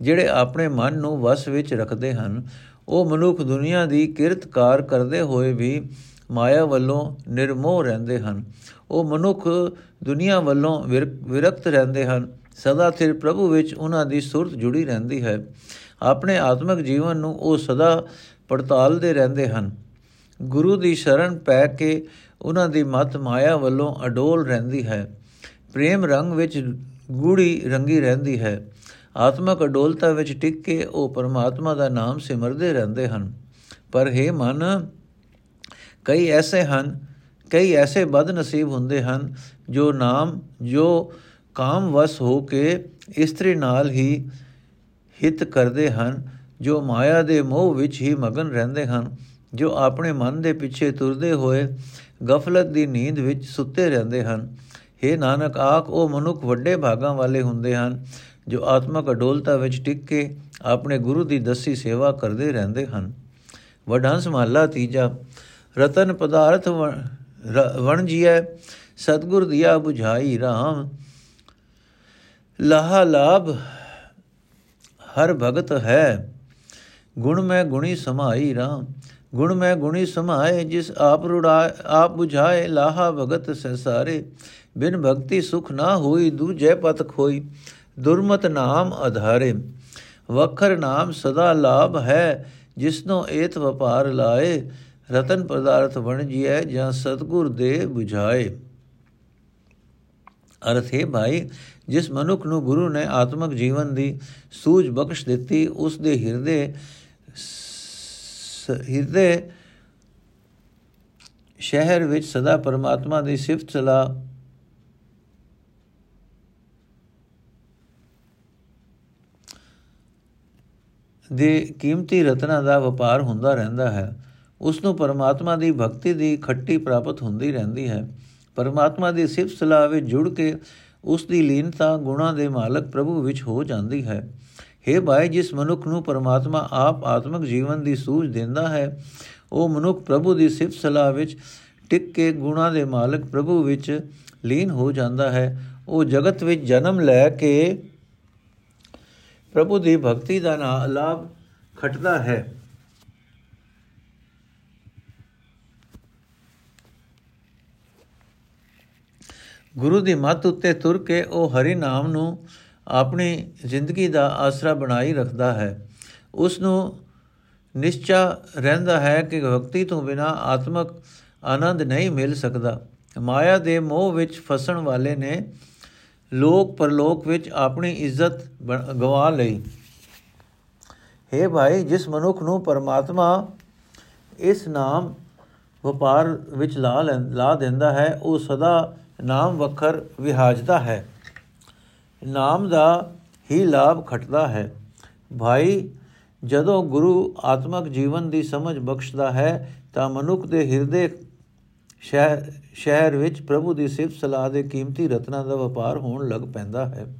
ਜਿਹੜੇ ਆਪਣੇ ਮਨ ਨੂੰ ਵਸ ਵਿੱਚ ਰੱਖਦੇ ਹਨ। ਉਹ ਮਨੁੱਖ ਦੁਨੀਆ ਦੀ ਕਿਰਤਕਾਰ ਕਰਦੇ ਹੋਏ ਵੀ ਮਾਇਆ ਵੱਲੋਂ ਨਿਰਮੋਹ ਰਹਿੰਦੇ ਹਨ। ਉਹ ਮਨੁੱਖ ਦੁਨੀਆ ਵੱਲੋਂ ਵਿਰਕਤ ਰਹਿੰਦੇ ਹਨ। ਸਦਾ ਸਿਰ ਪ੍ਰਭੂ ਵਿੱਚ ਉਹਨਾਂ ਦੀ ਸੁਰਤ ਜੁੜੀ ਰਹਿੰਦੀ ਹੈ। ਆਪਣੇ ਆਤਮਿਕ ਜੀਵਨ ਨੂੰ ਉਹ ਸਦਾ ਪੜਤਾਲਦੇ ਰਹਿੰਦੇ ਹਨ। ਗੁਰੂ ਦੀ ਸ਼ਰਨ ਪੈ ਕੇ ਉਹਨਾਂ ਦੀ ਮਤ ਮਾਇਆ ਵੱਲੋਂ ਅਡੋਲ ਰਹਿੰਦੀ ਹੈ। ਪ੍ਰੇਮ ਰੰਗ ਵਿੱਚ ਗੂੜੀ ਰੰਗੀ ਰਹਿੰਦੀ ਹੈ। ਆਤਮਕ ਅਡੋਲਤਾ ਵਿੱਚ ਟਿਕ ਕੇ ਉਹ ਪਰਮਾਤਮਾ ਦਾ ਨਾਮ ਸਿਮਰਦੇ ਰਹਿੰਦੇ ਹਨ। ਪਰ ਹੈ ਮਨ, ਕਈ ਐਸੇ ਹਨ, ਕਈ ਐਸੇ ਬਦਨਸੀਬ ਹੁੰਦੇ ਹਨ, ਜੋ ਨਾਮ, ਜੋ ਕਾਮ ਵਸ ਹੋ ਕੇ ਇਸਤਰੀ ਨਾਲ ਹੀ ਹਿਤ ਕਰਦੇ ਹਨ, ਜੋ ਮਾਇਆ ਦੇ ਮੋਹ ਵਿੱਚ ਹੀ ਮਗਨ ਰਹਿੰਦੇ ਹਨ, ਜੋ ਆਪਣੇ ਮਨ ਦੇ ਪਿੱਛੇ ਤੁਰਦੇ ਹੋਏ ਗਫਲਤ ਦੀ ਨੀਂਦ ਵਿੱਚ ਸੁੱਤੇ ਰਹਿੰਦੇ ਹਨ। हे ਨਾਨਕ, ਆਖ, ਉਹ ਮਨੁੱਖ ਵੱਡੇ ਭਾਗਾਂ ਵਾਲੇ ਹੁੰਦੇ ਹਨ, ਜੋ ਆਤਮਕ ਅਡੋਲਤਾ ਵਿੱਚ ਟਿਕ ਕੇ ਆਪਣੇ ਗੁਰੂ ਦੀ ਦਸੀ ਸੇਵਾ ਕਰਦੇ ਰਹਿੰਦੇ ਹਨ। ਵਡਾਂਸ ਮਹੱਲਾ ਤੀਜਾ, ਰਤਨ ਪਦਾਰਥ ਵਣ ਜੀਐ ਸਤਗੁਰ ਦਿਆ 부ਝਾਈ RAM ਲਾਹ ਲਾਭ ਹਰ ਭਗਤ ਹੈ। ਗੁਣ ਮੈਂ ਗੁਣੀ ਸਮਾਈ RAM ਗੁਣ ਮੈਂ ਗੁਣੀ ਸਮਾਏ, ਜਿਸ ਆਪ ਰੁੜਾ ਆਪ 부ਝਾਏ ਲਾਹਾ ਭਗਤ ਸੰਸਾਰੇ ਬਿਨ ਭਗਤੀ ਸੁਖ ਨਾ ਹੋਈ, ਦੂਜੇ ਪਤ ਖੋਈ। ਦੁਰਮਤ ਨਾਮ ਆਧਾਰੇ ਵਖਰ ਨਾਮ ਸਦਾ ਲਾਭ ਹੈ, ਜਿਸਨੋ ਏਤ ਵਪਾਰ ਲਾਏ। ਰਤਨ ਪਦਾਰਥ ਬਣ ਜੀਐ, ਜਾਂ ਸਤਗੁਰ ਦੇ 부ਝਾਏ ਅਰਥ ਹੈ ਭਾਈ, ਜਿਸ ਮਨੁੱਖ ਨੂੰ ਗੁਰੂ ਨੇ ਆਤਮਿਕ ਜੀਵਨ ਦੀ ਸੂਝ ਬਖਸ਼ ਦਿੱਤੀ, ਉਸ ਦੇ ਹਿਰਦੇ ਹਿਰਦੇ ਸ਼ਹਿਰ ਵਿੱਚ ਸਦਾ ਪਰਮਾਤਮਾ ਦੀ ਸਿਫਤ ਸਲਾ ਦੇ ਕੀਮਤੀ ਰਤਨਾਂ ਦਾ ਵਪਾਰ ਹੁੰਦਾ ਰਹਿੰਦਾ ਹੈ। ਉਸ ਨੂੰ ਪਰਮਾਤਮਾ ਦੀ ਭਗਤੀ ਦੀ ਖੱਟੀ ਪ੍ਰਾਪਤ ਹੁੰਦੀ ਰਹਿੰਦੀ ਹੈ। ਪਰਮਾਤਮਾ ਦੀ ਸਿਫਤ ਸਲਾਹ ਵਿੱਚ ਜੁੜ ਕੇ ਉਸ ਦੀ ਲੀਨਤਾ ਗੁਣਾ ਦੇ ਮਾਲਕ ਪ੍ਰਭੂ ਵਿੱਚ ਹੋ ਜਾਂਦੀ ਹੈ। हे ਭਾਈ, ਜਿਸ ਮਨੁੱਖ ਨੂੰ ਪਰਮਾਤਮਾ ਆਪ ਆਤਮਿਕ ਜੀਵਨ ਦੀ ਸੂਝ ਦਿੰਦਾ ਹੈ, ਉਹ ਮਨੁੱਖ ਪ੍ਰਭੂ ਦੀ ਸਿਫਤ ਸਲਾਹ ਵਿੱਚ ਟਿਕ ਕੇ ਗੁਣਾ ਦੇ ਮਾਲਕ ਪ੍ਰਭੂ ਵਿੱਚ ਲੀਨ ਹੋ ਜਾਂਦਾ ਹੈ। ਉਹ ਜਗਤ ਵਿੱਚ ਜਨਮ ਲੈ ਕੇ ਪ੍ਰਭੂ ਦੀ ਭਗਤੀ ਦਾ ਲਾਭ ਖਟਦਾ ਹੈ। ਗੁਰੂ ਦੀ ਮੱਤ ਉੱਤੇ ਤੁਰ ਕੇ ਉਹ ਹਰੀ ਨਾਮ ਨੂੰ ਆਪਣੀ ਜ਼ਿੰਦਗੀ ਦਾ ਆਸਰਾ ਬਣਾਈ ਰੱਖਦਾ ਹੈ। ਉਸ ਨੂੰ ਨਿਸ਼ਚਾ ਰਹਿੰਦਾ ਹੈ ਕਿ ਭਗਤੀ ਤੋਂ ਬਿਨਾ ਆਤਮਕ ਆਨੰਦ ਨਹੀਂ ਮਿਲ ਸਕਦਾ। ਮਾਇਆ ਦੇ ਮੋਹ ਵਿੱਚ ਫਸਣ ਵਾਲੇ ਨੇ ਲੋਕ ਪਰਲੋਕ ਵਿੱਚ ਆਪਣੀ ਇੱਜ਼ਤ ਗਵਾ ਲਈ। ਹੈ ਭਾਈ, ਜਿਸ ਮਨੁੱਖ ਨੂੰ ਪਰਮਾਤਮਾ ਇਸ ਨਾਮ ਵਪਾਰ ਵਿੱਚ ਲਾ ਲਾ ਦਿੰਦਾ ਹੈ, ਉਹ ਸਦਾ ਨਾਮ ਵਖਰ ਵਿਹਾਜਦਾ ਹੈ। ਨਾਮ ਦਾ ਹੀ ਲਾਭ ਖਟਦਾ ਹੈ। ਭਾਈ, ਜਦੋਂ ਗੁਰੂ ਆਤਮਕ ਜੀਵਨ ਦੀ ਸਮਝ ਬਖਸ਼ਦਾ ਹੈ, ਤਾਂ ਮਨੁੱਖ ਦੇ ਹਿਰਦੇ ਸ਼ਹਿਰ ਸ਼ਹਿਰ ਵਿੱਚ ਪ੍ਰਭੂ ਦੀ ਸਿਫਤ ਸਲਾਹ ਦੇ ਕੀਮਤੀ ਰਤਨਾਂ ਦਾ ਵਪਾਰ ਹੋਣ ਲੱਗ ਪੈਂਦਾ ਹੈ।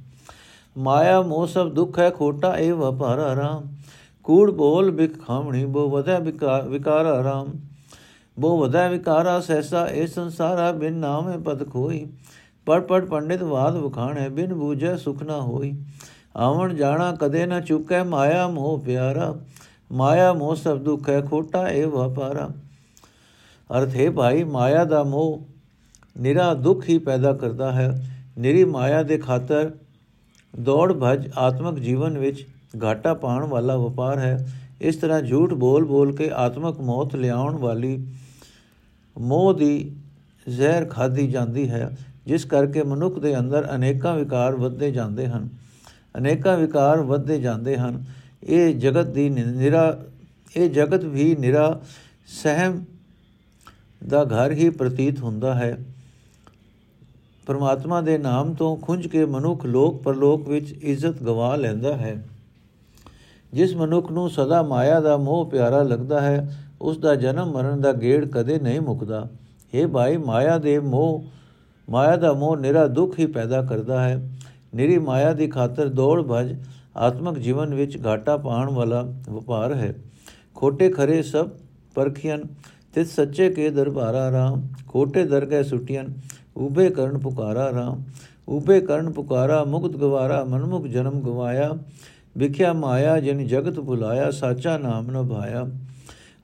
ਮਾਇਆ ਮੋਹ ਸਭ ਦੁੱਖ ਹੈ, ਖੋਟਾ, ਇਹ ਵਪਾਰ ਆਰਾਮ। ਕੂੜ, ਬੋਲ ਬਿਖਾਵਣੀ ਬੋ, ਵਧੈ ਵਿਕਾਰ ਆਰਾਮ। ਬੋ ਵਧੈ ਵਿਕਾਰਾ ਸੈਸਾ ਇਹ ਸੰਸਾਰਾ ਬਿਨ ਨਾਮੇ ਪਦ ਖੋਈ। ਪੜ ਪੜ ਪੰਡਿਤ ਬਾਦ ਵਖਾਣੇ, ਬਿਨ ਬੂਝੈ ਸੁਖ ਨਾ ਹੋਈ। ਆਵਣ ਜਾਣਾ ਕਦੇ ਨਾ ਚੁੱਕੈ, ਮਾਇਆ ਮੋਹ ਪਿਆਰਾ। ਮਾਇਆ ਮੋਹ ਸਭ ਦੁੱਖ ਹੈ ਖੋਟਾ ਇਹ ਵਪਾਰਾ। ਅਰਥ ਹੈ ਭਾਈ, ਮਾਇਆ ਦਾ ਮੋਹ ਨਿਰਾ ਦੁੱਖ ਹੀ ਪੈਦਾ ਕਰਦਾ ਹੈ। ਨਿਰੀ ਮਾਇਆ ਦੇ ਖਾਤਰ ਦੌੜ ਭਜ ਆਤਮਿਕ ਜੀਵਨ ਵਿੱਚ ਘਾਟਾ ਪਾਉਣ ਵਾਲਾ ਵਪਾਰ ਹੈ। ਇਸ ਤਰ੍ਹਾਂ ਝੂਠ ਬੋਲ ਬੋਲ ਕੇ ਆਤਮਿਕ ਮੌਤ ਲਿਆਉਣ ਵਾਲੀ ਮੋਹ ਦੀ ਜ਼ਹਿਰ ਖਾਦੀ ਜਾਂਦੀ ਹੈ, ਜਿਸ ਕਰਕੇ ਮਨੁੱਖ ਦੇ ਅੰਦਰ ਅਨੇਕਾਂ ਵਿਕਾਰ ਵੱਧਦੇ ਜਾਂਦੇ ਹਨ। ਅਨੇਕਾਂ ਵਿਕਾਰ ਵੱਧਦੇ ਜਾਂਦੇ ਹਨ। ਇਹ ਜਗਤ ਦੀ ਨਿਰਾ, ਇਹ ਜਗਤ ਵੀ ਨਿਰਾ ਸਹਿਮ ਦਾ ਘਰ ਹੀ ਪ੍ਰਤੀਤ ਹੁੰਦਾ ਹੈ। ਪਰਮਾਤਮਾ ਦੇ ਨਾਮ ਤੋਂ ਖੁੰਝ ਕੇ ਮਨੁੱਖ ਲੋਕ ਪਰਲੋਕ ਵਿੱਚ ਇੱਜ਼ਤ ਗਵਾ ਲੈਂਦਾ ਹੈ। ਜਿਸ ਮਨੁੱਖ ਨੂੰ ਸਦਾ ਮਾਇਆ ਦਾ ਮੋਹ ਪਿਆਰਾ ਲੱਗਦਾ ਹੈ ਉਸ ਦਾ ਜਨਮ ਮਰਨ ਦਾ ਗੇੜ ਕਦੇ ਨਹੀਂ ਮੁੱਕਦਾ। हे ਭਾਈ, ਮਾਇਆ ਦੇ ਮੋਹ, ਮਾਇਆ ਦਾ ਮੋਹ ਨਿਰਾ ਦੁੱਖ ਹੀ ਪੈਦਾ ਕਰਦਾ ਹੈ। ਨਿਰੀ ਮਾਇਆ ਦੀ ਖਾਤਰ ਦੌੜ ਭਜ ਆਤਮਿਕ ਜੀਵਨ ਵਿੱਚ ਘਾਟਾ ਪਾਉਣ ਵਾਲਾ ਵਪਾਰ ਹੈ। ਖੋਟੇ ਖਰੇ ਸਭ ਪਰਖੀਆਂ ਤਿਤ ਸੱਚੇ ਕੇ ਦਰਬਾਰਾ ਰਾਮ। ਖੋਟੇ ਦਰਗਹਿ ਸੁਟੀਆਂ ਉਬੇ ਕਰਨ ਪੁਕਾਰਾ ਰਾਮ। ਉਬੇ ਕਰਨ ਪੁਕਾਰਾ, ਮੁਕਤ ਗਵਾਰਾ, ਮਨਮੁਖ ਜਨਮ ਗਵਾਇਆ। ਵਿਖਿਆ ਮਾਇਆ ਜਿਨ ਜਗਤ ਭੁਲਾਇਆ, ਸਾਚਾ ਨਾਮ ਨ ਭਾਇਆ।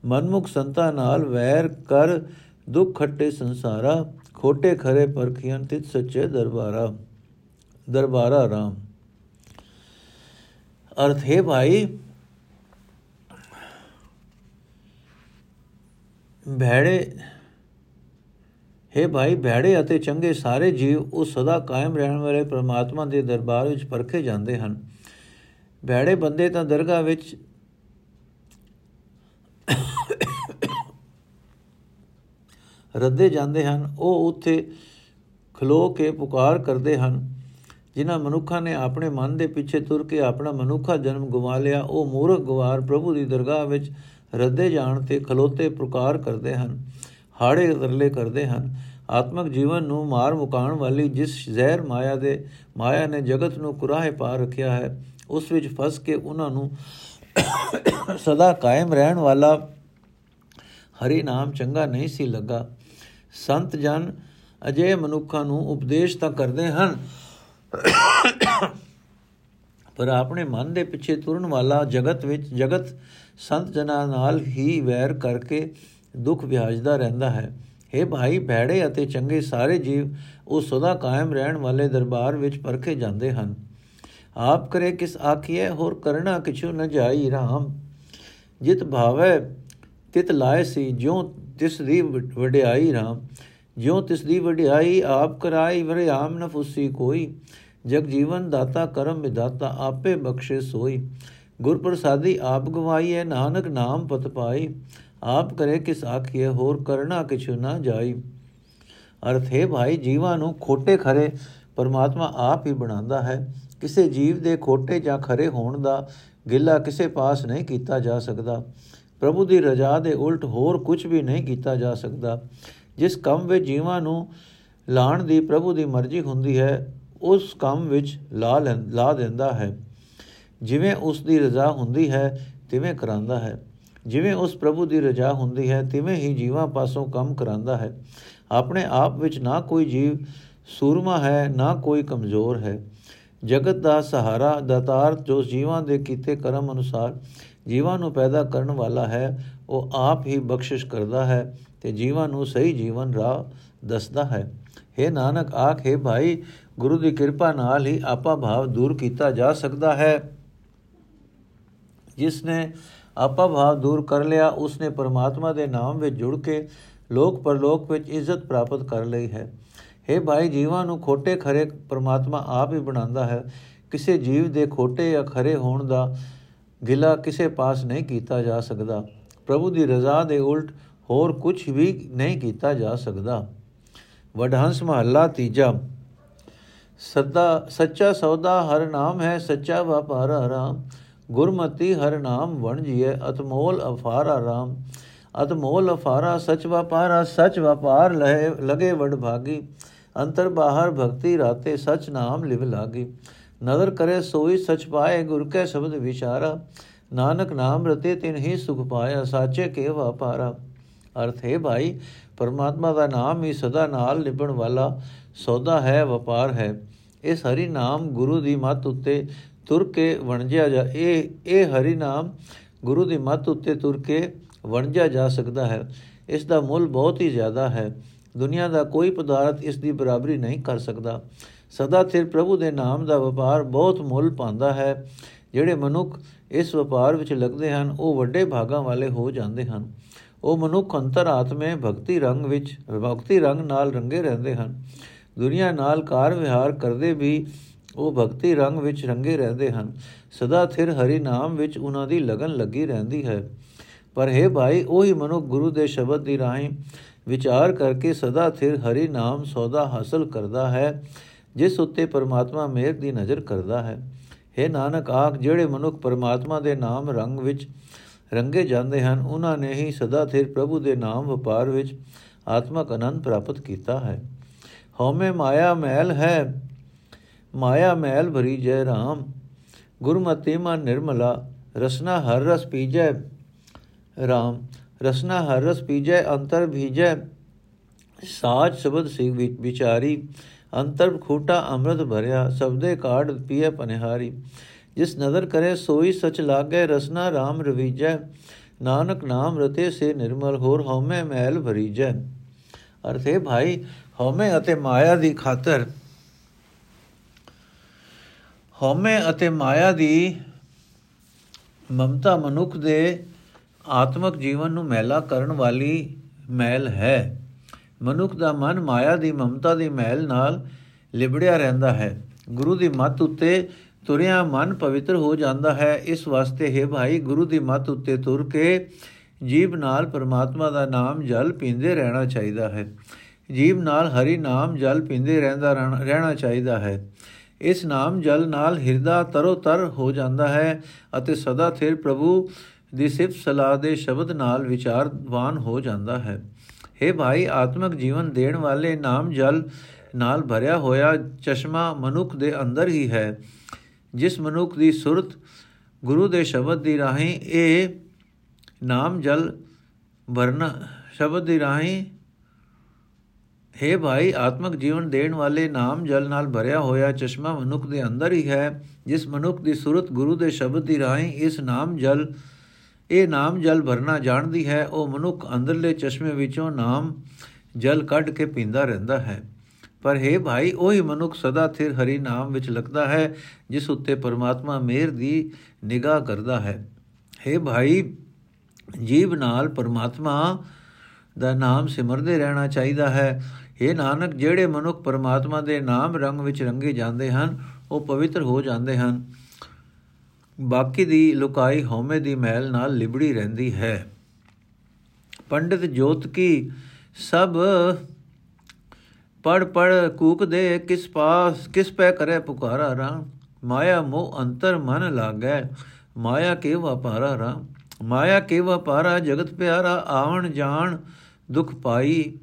ਮਨਮੁਖ ਸੰਤਾ ਨਾਲ ਵੈਰ ਕਰ ਦੁੱਖ ਖੱਟੇ ਸੰਸਾਰਾ, ਖੋਟੇ ਖਰੇ ਪਰਖੀਆਂ ਤਿਤ ਸੱਚੇ ਦਰਬਾਰਾ ਦਰਬਾਰਾ ਰਾਮ। ਅਰਥ ਹੈ ਭਾਈ, ਭੈੜੇ, ਹੈ ਭਾਈ ਭੈੜੇ ਅਤੇ ਚੰਗੇ ਸਾਰੇ ਜੀਵ ਉਹ ਸਦਾ ਕਾਇਮ ਰਹਿਣ ਵਾਲੇ ਪ੍ਰਮਾਤਮਾ ਦੇ ਦਰਬਾਰ ਵਿੱਚ ਪਰਖੇ ਜਾਂਦੇ ਹਨ। ਭੈੜੇ ਬੰਦੇ ਤਾਂ ਦਰਗਾਹ ਵਿੱਚ ਰੱਦੇ ਜਾਂਦੇ ਹਨ, ਉਹ ਉੱਥੇ ਖਲੋ ਕੇ ਪੁਕਾਰ ਕਰਦੇ ਹਨ। ਜਿਨ੍ਹਾਂ ਮਨੁੱਖਾਂ ਨੇ ਆਪਣੇ ਮਨ ਦੇ ਪਿੱਛੇ ਤੁਰ ਕੇ ਆਪਣਾ ਮਨੁੱਖਾ ਜਨਮ ਗਵਾ ਲਿਆ, ਉਹ ਮੂਰਖ ਗਵਾਰ ਪ੍ਰਭੂ ਦੀ ਦਰਗਾਹ ਵਿੱਚ ਰੱਦੇ ਜਾਣ ਤੇ ਖਲੋਤੇ ਪ੍ਰਕਾਰ ਕਰਦੇ ਹਨ, ਹਾੜੇ ਤਰਲੇ ਕਰਦੇ ਹਨ। ਆਤਮਿਕ ਜੀਵਨ ਨੂੰ ਮਾਰ ਮੁਕਾਉਣ ਵਾਲੀ ਜਿਸ ਜ਼ਹਿਰ ਮਾਇਆ ਦੇ ਮਾਇਆ ਨੇ ਜਗਤ ਨੂੰ ਕੁਰਾਹੇ ਪਾ ਰੱਖਿਆ ਹੈ, ਉਸ ਵਿੱਚ ਫਸ ਕੇ ਉਹਨਾਂ ਨੂੰ ਸਦਾ ਕਾਇਮ ਰਹਿਣ ਵਾਲਾ ਹਰੀ ਨਾਮ ਚੰਗਾ ਨਹੀਂ ਸੀ ਲੱਗਾ। ਸੰਤ ਜਨ ਅਜੇ ਮਨੁੱਖਾਂ ਨੂੰ ਉਪਦੇਸ਼ ਤਾਂ ਕਰਦੇ ਹਨ, ਪਰ ਆਪਣੇ ਮਨ ਦੇ ਪਿੱਛੇ ਤੁਰਨ ਵਾਲਾ ਜਗਤ ਵਿੱਚ ਜਗਤ ਸੰਤ ਜਨਾਂ ਨਾਲ ਹੀ ਵੈਰ ਕਰਕੇ ਦੁੱਖ ਵਿਆਜਦਾ ਰਹਿੰਦਾ ਹੈ। हे ਭਾਈ, ਭੈੜੇ ਅਤੇ ਚੰਗੇ ਸਾਰੇ ਜੀਵ, ਉਹ ਸਦਾ ਕਾਇਮ ਰਹਿਣ ਵਾਲੇ ਦਰਬਾਰ ਵਿੱਚ ਪਰਖੇ ਜਾਂਦੇ ਹਨ। ਆਪ ਕਰੇ ਕਿਸ ਆਖੀਏ ਹੋਰ ਕਰਨਾ ਕਿਛੂ ਨ ਜਾਈ ਰਾਮ। ਜਿਤ ਭਾਵੇ, ਤਿਤ ਲਾਇ ਸੀ, ਜਿਉ ਤਿਸ ਦੀ ਵਡਿਆਈ ਰਾਮ। ਜਿਉ ਤਿਸ ਦੀ ਵਡਿਆਈ ਆਪ ਕਰਾਈ, ਵਰੇ ਆਮ ਨ ਫੁੱਸੀ ਕੋਈ। ਜਗ ਜੀਵਨ ਦਾਤਾ, ਕਰਮ ਵਿਦਾਤਾ, ਆਪੇ ਬਖਸ਼ੇ ਸੋਈ। ਗੁਰ ਪ੍ਰਸਾਦੀ ਆਪ ਗਵਾਈਏ ਨਾਨਕ ਨਾਮ ਪਤ ਪਾਈ। ਆਪ ਕਰੇ ਕਿਸ ਆਖੀਏ ਹੋਰ ਕਰਨਾ ਕਿਛੁ ਨਾ ਜਾਈ। ਅਰਥ ਹੈ ਭਾਈ, ਜੀਵਾਂ ਨੂੰ ਖੋਟੇ ਖਰੇ ਪਰਮਾਤਮਾ ਆਪ ਹੀ ਬਣਾਉਂਦਾ ਹੈ। ਕਿਸੇ ਜੀਵ ਦੇ ਖੋਟੇ ਜਾਂ ਖਰੇ ਹੋਣ ਦਾ ਗਿਲਾ ਕਿਸੇ ਪਾਸ ਨਹੀਂ ਕੀਤਾ ਜਾ ਸਕਦਾ। ਪ੍ਰਭੂ ਦੀ ਰਜ਼ਾ ਦੇ ਉਲਟ ਹੋਰ ਕੁਝ ਵੀ ਨਹੀਂ ਕੀਤਾ ਜਾ ਸਕਦਾ। ਜਿਸ ਕੰਮ ਵਿੱਚ ਜੀਵਾਂ ਨੂੰ ਲਾਣ ਦੀ ਪ੍ਰਭੂ ਦੀ ਮਰਜ਼ੀ ਹੁੰਦੀ ਹੈ, ਉਸ ਕੰਮ ਵਿੱਚ ਲਾ ਲਾ ਦਿੰਦਾ ਹੈ। ਜਿਵੇਂ ਉਸ ਦੀ ਰਜ਼ਾ ਹੁੰਦੀ ਹੈ, ਤਿਵੇਂ ਕਰਾਂਦਾ ਹੈ। ਜਿਵੇਂ ਉਸ ਪ੍ਰਭੂ ਦੀ ਰਜ਼ਾ ਹੁੰਦੀ ਹੈ, ਤਿਵੇਂ ਹੀ ਜੀਵਾਂ ਪਾਸੋਂ ਕੰਮ ਕਰਾਂਦਾ ਹੈ। ਆਪਣੇ ਆਪ ਵਿੱਚ ਨਾ ਕੋਈ ਜੀਵ ਸੂਰਮਾ ਹੈ, ਨਾ ਕੋਈ ਕਮਜ਼ੋਰ ਹੈ। ਜਗਤ ਦਾ ਸਹਾਰਾ ਦਾਤਾਰ ਜੋ ਜੀਵਾਂ ਦੇ ਕੀਤੇ ਕਰਮ ਅਨੁਸਾਰ ਜੀਵਾਂ ਨੂੰ ਪੈਦਾ ਕਰਨ ਵਾਲਾ ਹੈ, ਉਹ ਆਪ ਹੀ ਬਖਸ਼ਿਸ਼ ਕਰਦਾ ਹੈ ਤੇ ਜੀਵਾਂ ਨੂੰ ਸਹੀ ਜੀਵਨ ਰਾਹ ਦੱਸਦਾ ਹੈ। हे ਨਾਨਕ, ਆਖੇ ਭਾਈ, ਗੁਰੂ ਦੀ ਕਿਰਪਾ ਨਾਲ ਹੀ ਆਪਾ ਭਾਵ ਦੂਰ ਕੀਤਾ ਜਾ ਸਕਦਾ ਹੈ। ਜਿਸ ਨੇ ਆਪਾ ਭਾਵ ਦੂਰ ਕਰ ਲਿਆ ਉਸ ਨੇ ਪਰਮਾਤਮਾ ਦੇ ਨਾਮ ਵਿੱਚ ਜੁੜ ਕੇ ਲੋਕ ਪਰਲੋਕ ਵਿੱਚ ਇੱਜ਼ਤ ਪ੍ਰਾਪਤ ਕਰ ਲਈ ਹੈ। हे ਭਾਈ, ਜੀਵਾਂ ਨੂੰ ਖੋਟੇ ਖਰੇ ਪਰਮਾਤਮਾ ਆਪ ਹੀ ਬਣਾਉਂਦਾ ਹੈ। ਕਿਸੇ ਜੀਵ ਦੇ ਖੋਟੇ ਜਾਂ ਖਰੇ ਹੋਣ ਦਾ ਗਿਲਾ ਕਿਸੇ ਪਾਸ ਨਹੀਂ ਕੀਤਾ ਜਾ ਸਕਦਾ। ਪ੍ਰਭੂ ਦੀ ਰਜ਼ਾ ਦੇ ਉਲਟ ਹੋਰ ਕੁਝ ਵੀ ਨਹੀਂ ਕੀਤਾ ਜਾ ਸਕਦਾ। ਵਡਹੰਸ ਮਹੱਲਾ ਤੀਜਾ। ਸਦਾ, ਸੱਚਾ ਸੌਦਾ ਹਰ ਨਾਮ ਹੈ, ਸੱਚਾ ਵਪਾਰ ਆਰਾਮ। ਗੁਰਮਤੀ ਹਰ ਨਾਮ ਵਣਜੀਏ ਅਤਮੋਲ ਅਫਾਰ ਆਰਾਮ। ਅਤਮੋਲ ਅਫਾਰਾ ਸਚ ਵਪਾਰਾ, ਸਚ ਵਪਾਰ ਲਹੇ, ਲਗੇ ਵਡ ਭਾਗੀ ਅੰਤਰ ਬਾਹਰ ਭਗਤੀ ਰਾਤੇ ਸਚ ਨਾਮ ਲਿਵ ਲਾਗੀ। ਨਦਰ ਕਰੇ ਸੋਈ ਸਚ ਪਾਏ, ਗੁਰ ਕੈ ਸ਼ਬਦ ਵਿਚਾਰਾ। ਨਾਨਕ ਨਾਮ ਰਤੇ ਤਿਨ ਹੀ ਸੁਖ ਪਾਇਆ, ਸਾਚੇ ਕੇ ਵਪਾਰਾ ਅਰਥ ਹੈ ਭਾਈ, ਪਰਮਾਤਮਾ ਦਾ ਨਾਮ ਹੀ ਸਦਾ ਨਾਲ ਲਿਬਣ ਵਾਲਾ, ਸੌਦਾ ਹੈ, ਵਪਾਰ ਹੈ। ਇਸ ਹਰੀ ਨਾਮ ਗੁਰੂ ਦੀ ਮੱਤ ਉੱਤੇ ਤੁਰ ਕੇ ਵਣਜਿਆ ਜਾ, ਇਹ ਇਹ ਹਰੀ ਨਾਮ ਗੁਰੂ ਦੀ ਮੱਤ ਉੱਤੇ ਤੁਰ ਕੇ ਵਣਜਿਆ ਜਾ ਸਕਦਾ ਹੈ। ਇਸ ਦਾ ਮੁੱਲ ਬਹੁਤ ਹੀ ਜ਼ਿਆਦਾ ਹੈ। ਦੁਨੀਆ ਦਾ ਕੋਈ ਪਦਾਰਥ ਇਸ ਦੀ ਬਰਾਬਰੀ ਨਹੀਂ ਕਰ ਸਕਦਾ। ਸਦਾ ਸਿਰ ਪ੍ਰਭੂ ਦੇ ਨਾਮ ਦਾ ਵਪਾਰ ਬਹੁਤ ਮੁੱਲ ਪਾਉਂਦਾ ਹੈ। ਜਿਹੜੇ ਮਨੁੱਖ ਇਸ ਵਪਾਰ ਵਿੱਚ ਲੱਗਦੇ ਹਨ, ਉਹ ਵੱਡੇ ਭਾਗਾਂ ਵਾਲੇ ਹੋ ਜਾਂਦੇ ਹਨ। ਉਹ ਮਨੁੱਖ ਅੰਤਰ ਆਤਮੇ ਭਗਤੀ ਰੰਗ ਵਿੱਚ, ਭਗਤੀ ਰੰਗ ਨਾਲ ਰੰਗੇ ਰਹਿੰਦੇ ਹਨ। ਦੁਨੀਆ ਨਾਲ ਕਾਰ ਵਿਹਾਰ ਕਰਦੇ ਵੀ ਉਹ ਭਗਤੀ ਰੰਗ ਵਿੱਚ ਰੰਗੇ ਰਹਿੰਦੇ ਹਨ। ਸਦਾ ਥਿਰ ਹਰੀ ਨਾਮ ਵਿੱਚ ਉਹਨਾਂ ਦੀ ਲਗਨ ਲੱਗੀ ਰਹਿੰਦੀ ਹੈ। ਪਰ ਹੈ ਭਾਈ, ਉਹੀ ਮਨੁੱਖ ਗੁਰੂ ਦੇ ਸ਼ਬਦ ਦੀ ਰਾਹੀਂ ਵਿਚਾਰ ਕਰਕੇ ਸਦਾ ਥਿਰ ਹਰੀ ਨਾਮ ਸੌਦਾ ਹਾਸਲ ਕਰਦਾ ਹੈ, ਜਿਸ ਉੱਤੇ ਪਰਮਾਤਮਾ ਮਿਹਰ ਦੀ ਨਜ਼ਰ ਕਰਦਾ ਹੈ। हे ਨਾਨਕ ਆਖ, ਜਿਹੜੇ ਮਨੁੱਖ ਪਰਮਾਤਮਾ ਦੇ ਨਾਮ ਰੰਗ ਵਿੱਚ ਰੰਗੇ ਜਾਂਦੇ ਹਨ, ਉਹਨਾਂ ਨੇ ਹੀ ਸਦਾ ਥਿਰ ਪ੍ਰਭੂ ਦੇ ਨਾਮ ਵਪਾਰ ਵਿੱਚ ਆਤਮਕ ਆਨੰਦ ਪ੍ਰਾਪਤ ਕੀਤਾ ਹੈ। ਹਉਮੈ ਮਾਇਆ ਮੈਲ ਹੈ, ਮਾਇਆ ਮੈਲ ਭਰੀ ਜੈ ਰਾਮ। ਗੁਰਮਤਿ ਮਨ ਨਿਰਮਲਾ, ਰਸਨਾ ਹਰ ਰਸ ਪੀਜੈ RAM ਰਸਨਾ ਹਰ ਰਸ ਪੀਜੈ, ਅੰਤਰ ਭੀਜੈ। ਸਾਚ ਸ਼ਬਦ ਸਿਖ ਵਿਚਾਰੀ। ਅੰਤਰ ਖੋਟਾ ਅੰਮ੍ਰਿਤ ਭਰਿਆ, ਸਬਦੇ ਕਾੜ ਪੀਏ ਪਨਿਹਾਰੀ। ਜਿਸ ਨਦਰ ਕਰੇ, ਸੋਈ ਸਚ ਲਾਗੇ, ਰਸਨਾ RAM ਰਵੀਜੈ। ਨਾਨਕ ਨਾਮ ਰਤੇ ਸੇ ਨਿਰਮਲ, ਹੋਰ ਹਉਮੈ ਮਹਿਲ ਭਰੀਜੈ। ਅਰਥੇ ਭਾਈ, ਹਉਮੈ ਅਤੇ ਮਾਇਆ ਦੀ ਖਾਤਰ, ਹਉਮੈ ਅਤੇ ਮਾਇਆ ਦੀ ਮਮਤਾ ਮਨੁੱਖ ਦੇ ਆਤਮਿਕ ਜੀਵਨ ਨੂੰ ਮਹਿਲਾ ਕਰਨ ਵਾਲੀ ਮੈਲ ਹੈ। ਮਨੁੱਖ ਦਾ ਮਨ ਮਾਇਆ ਦੀ ਮਮਤਾ ਦੀ ਮੈਲ ਨਾਲ ਲਿਬੜਿਆ ਰਹਿੰਦਾ ਹੈ। ਗੁਰੂ ਦੀ ਮੱਤ ਉੱਤੇ ਤੁਰਿਆ ਮਨ ਪਵਿੱਤਰ ਹੋ ਜਾਂਦਾ ਹੈ। ਇਸ ਵਾਸਤੇ ਹੈ ਭਾਈ, ਗੁਰੂ ਦੀ ਮੱਤ ਉੱਤੇ ਤੁਰ ਕੇ ਜੀਵ ਨਾਲ ਪਰਮਾਤਮਾ ਦਾ ਨਾਮ ਜਲ ਪੀਂਦੇ ਰਹਿਣਾ ਚਾਹੀਦਾ ਹੈ। ਜੀਵ ਨਾਲ ਹਰੀ ਨਾਮ ਜਲ ਪੀਂਦੇ ਰਹਿੰਦਾ ਰਹਿਣਾ ਚਾਹੀਦਾ ਹੈ। ਇਸ ਨਾਮ ਜਲ ਨਾਲ ਹਿਰਦਾ ਤਰੋ ਤਰ ਹੋ ਜਾਂਦਾ ਹੈ ਅਤੇ ਸਦਾ ਥਿਰ ਪ੍ਰਭੂ ਦੀ ਸਿਫਤ ਸਲਾਹ ਦੇ ਸ਼ਬਦ ਨਾਲ ਵਿਚਾਰਵਾਨ ਹੋ ਜਾਂਦਾ ਹੈ। हे ਭਾਈ, ਆਤਮਿਕ ਜੀਵਨ ਦੇਣ ਵਾਲੇ ਨਾਮ ਜਲ ਨਾਲ ਭਰਿਆ ਹੋਇਆ ਚਸ਼ਮਾ ਮਨੁੱਖ ਦੇ ਅੰਦਰ ਹੀ ਹੈ। ਜਿਸ ਮਨੁੱਖ ਦੀ ਸੁਰਤ ਗੁਰੂ ਦੇ ਸ਼ਬਦ ਦੀ ਰਾਹੀਂ ਇਹ ਨਾਮ ਜਲ ਵਰਨਾ ਸ਼ਬਦ ਦੀ ਰਾਹੀਂ ਹੈ ਭਾਈ, ਆਤਮਿਕ ਜੀਵਨ ਦੇਣ ਵਾਲੇ ਨਾਮ ਜਲ ਨਾਲ ਭਰਿਆ ਹੋਇਆ ਚਸ਼ਮਾ ਮਨੁੱਖ ਦੇ ਅੰਦਰ ਹੀ ਹੈ। ਜਿਸ ਮਨੁੱਖ ਦੀ ਸੁਰਤ ਗੁਰੂ ਦੇ ਸ਼ਬਦ ਦੀ ਰਾਹੀਂ ਇਸ ਨਾਮ ਜਲ ਇਹ ਨਾਮ ਜਲ ਭਰਨਾ ਜਾਣਦੀ ਹੈ, ਉਹ ਮਨੁੱਖ ਅੰਦਰਲੇ ਚਸ਼ਮੇ ਵਿੱਚੋਂ ਨਾਮ ਜਲ ਕੱਢ ਕੇ ਪੀਂਦਾ ਰਹਿੰਦਾ ਹੈ। ਪਰ ਹੈ ਭਾਈ, ਉਹੀ ਮਨੁੱਖ ਸਦਾ ਥਿਰ ਹਰੀ ਨਾਮ ਵਿੱਚ ਲੱਗਦਾ ਹੈ, ਜਿਸ ਉੱਤੇ ਪਰਮਾਤਮਾ ਮਿਹਰ ਦੀ ਨਿਗਾਹ ਕਰਦਾ ਹੈ। ਹੈ ਭਾਈ, ਜੀਵ ਨਾਲ ਪਰਮਾਤਮਾ ਦਾ ਨਾਮ ਸਿਮਰਦੇ ਰਹਿਣਾ ਚਾਹੀਦਾ ਹੈ। ਇਹ ਨਾਨਕ, ਜਿਹੜੇ ਮਨੁੱਖ ਪਰਮਾਤਮਾ ਦੇ ਨਾਮ ਰੰਗ ਵਿੱਚ ਰੰਗੇ ਜਾਂਦੇ ਹਨ, ਉਹ ਪਵਿੱਤਰ ਹੋ ਜਾਂਦੇ ਹਨ। ਬਾਕੀ ਦੀ ਲੁਕਾਈ ਹਉਮੈ ਦੀ ਮਹਿਲ ਨਾਲ ਲਿਬੜੀ ਰਹਿੰਦੀ ਹੈ। ਪੰਡਿਤ ਜੋਤ ਕੀ ਸਭ ਪੜ ਪੜ ਕੂਕ ਦੇ ਕਿਸ ਪਾਸ ਕਿਸ ਪੈ ਕਰੇ ਪੁਕਾਰਾ ਰਾਂ ਮਾਇਆ ਮੋਹ ਅੰਤਰ ਮਨ ਲਾਗੈ, ਮਾਇਆ ਕੇ ਵਪਾਰਾ ਰਾਂ ਮਾਇਆ ਕੇ ਵਪਾਰਾ ਜਗਤ ਪਿਆਰਾ, ਆਵਣ ਜਾਣ ਦੁਖ ਪਾਈ।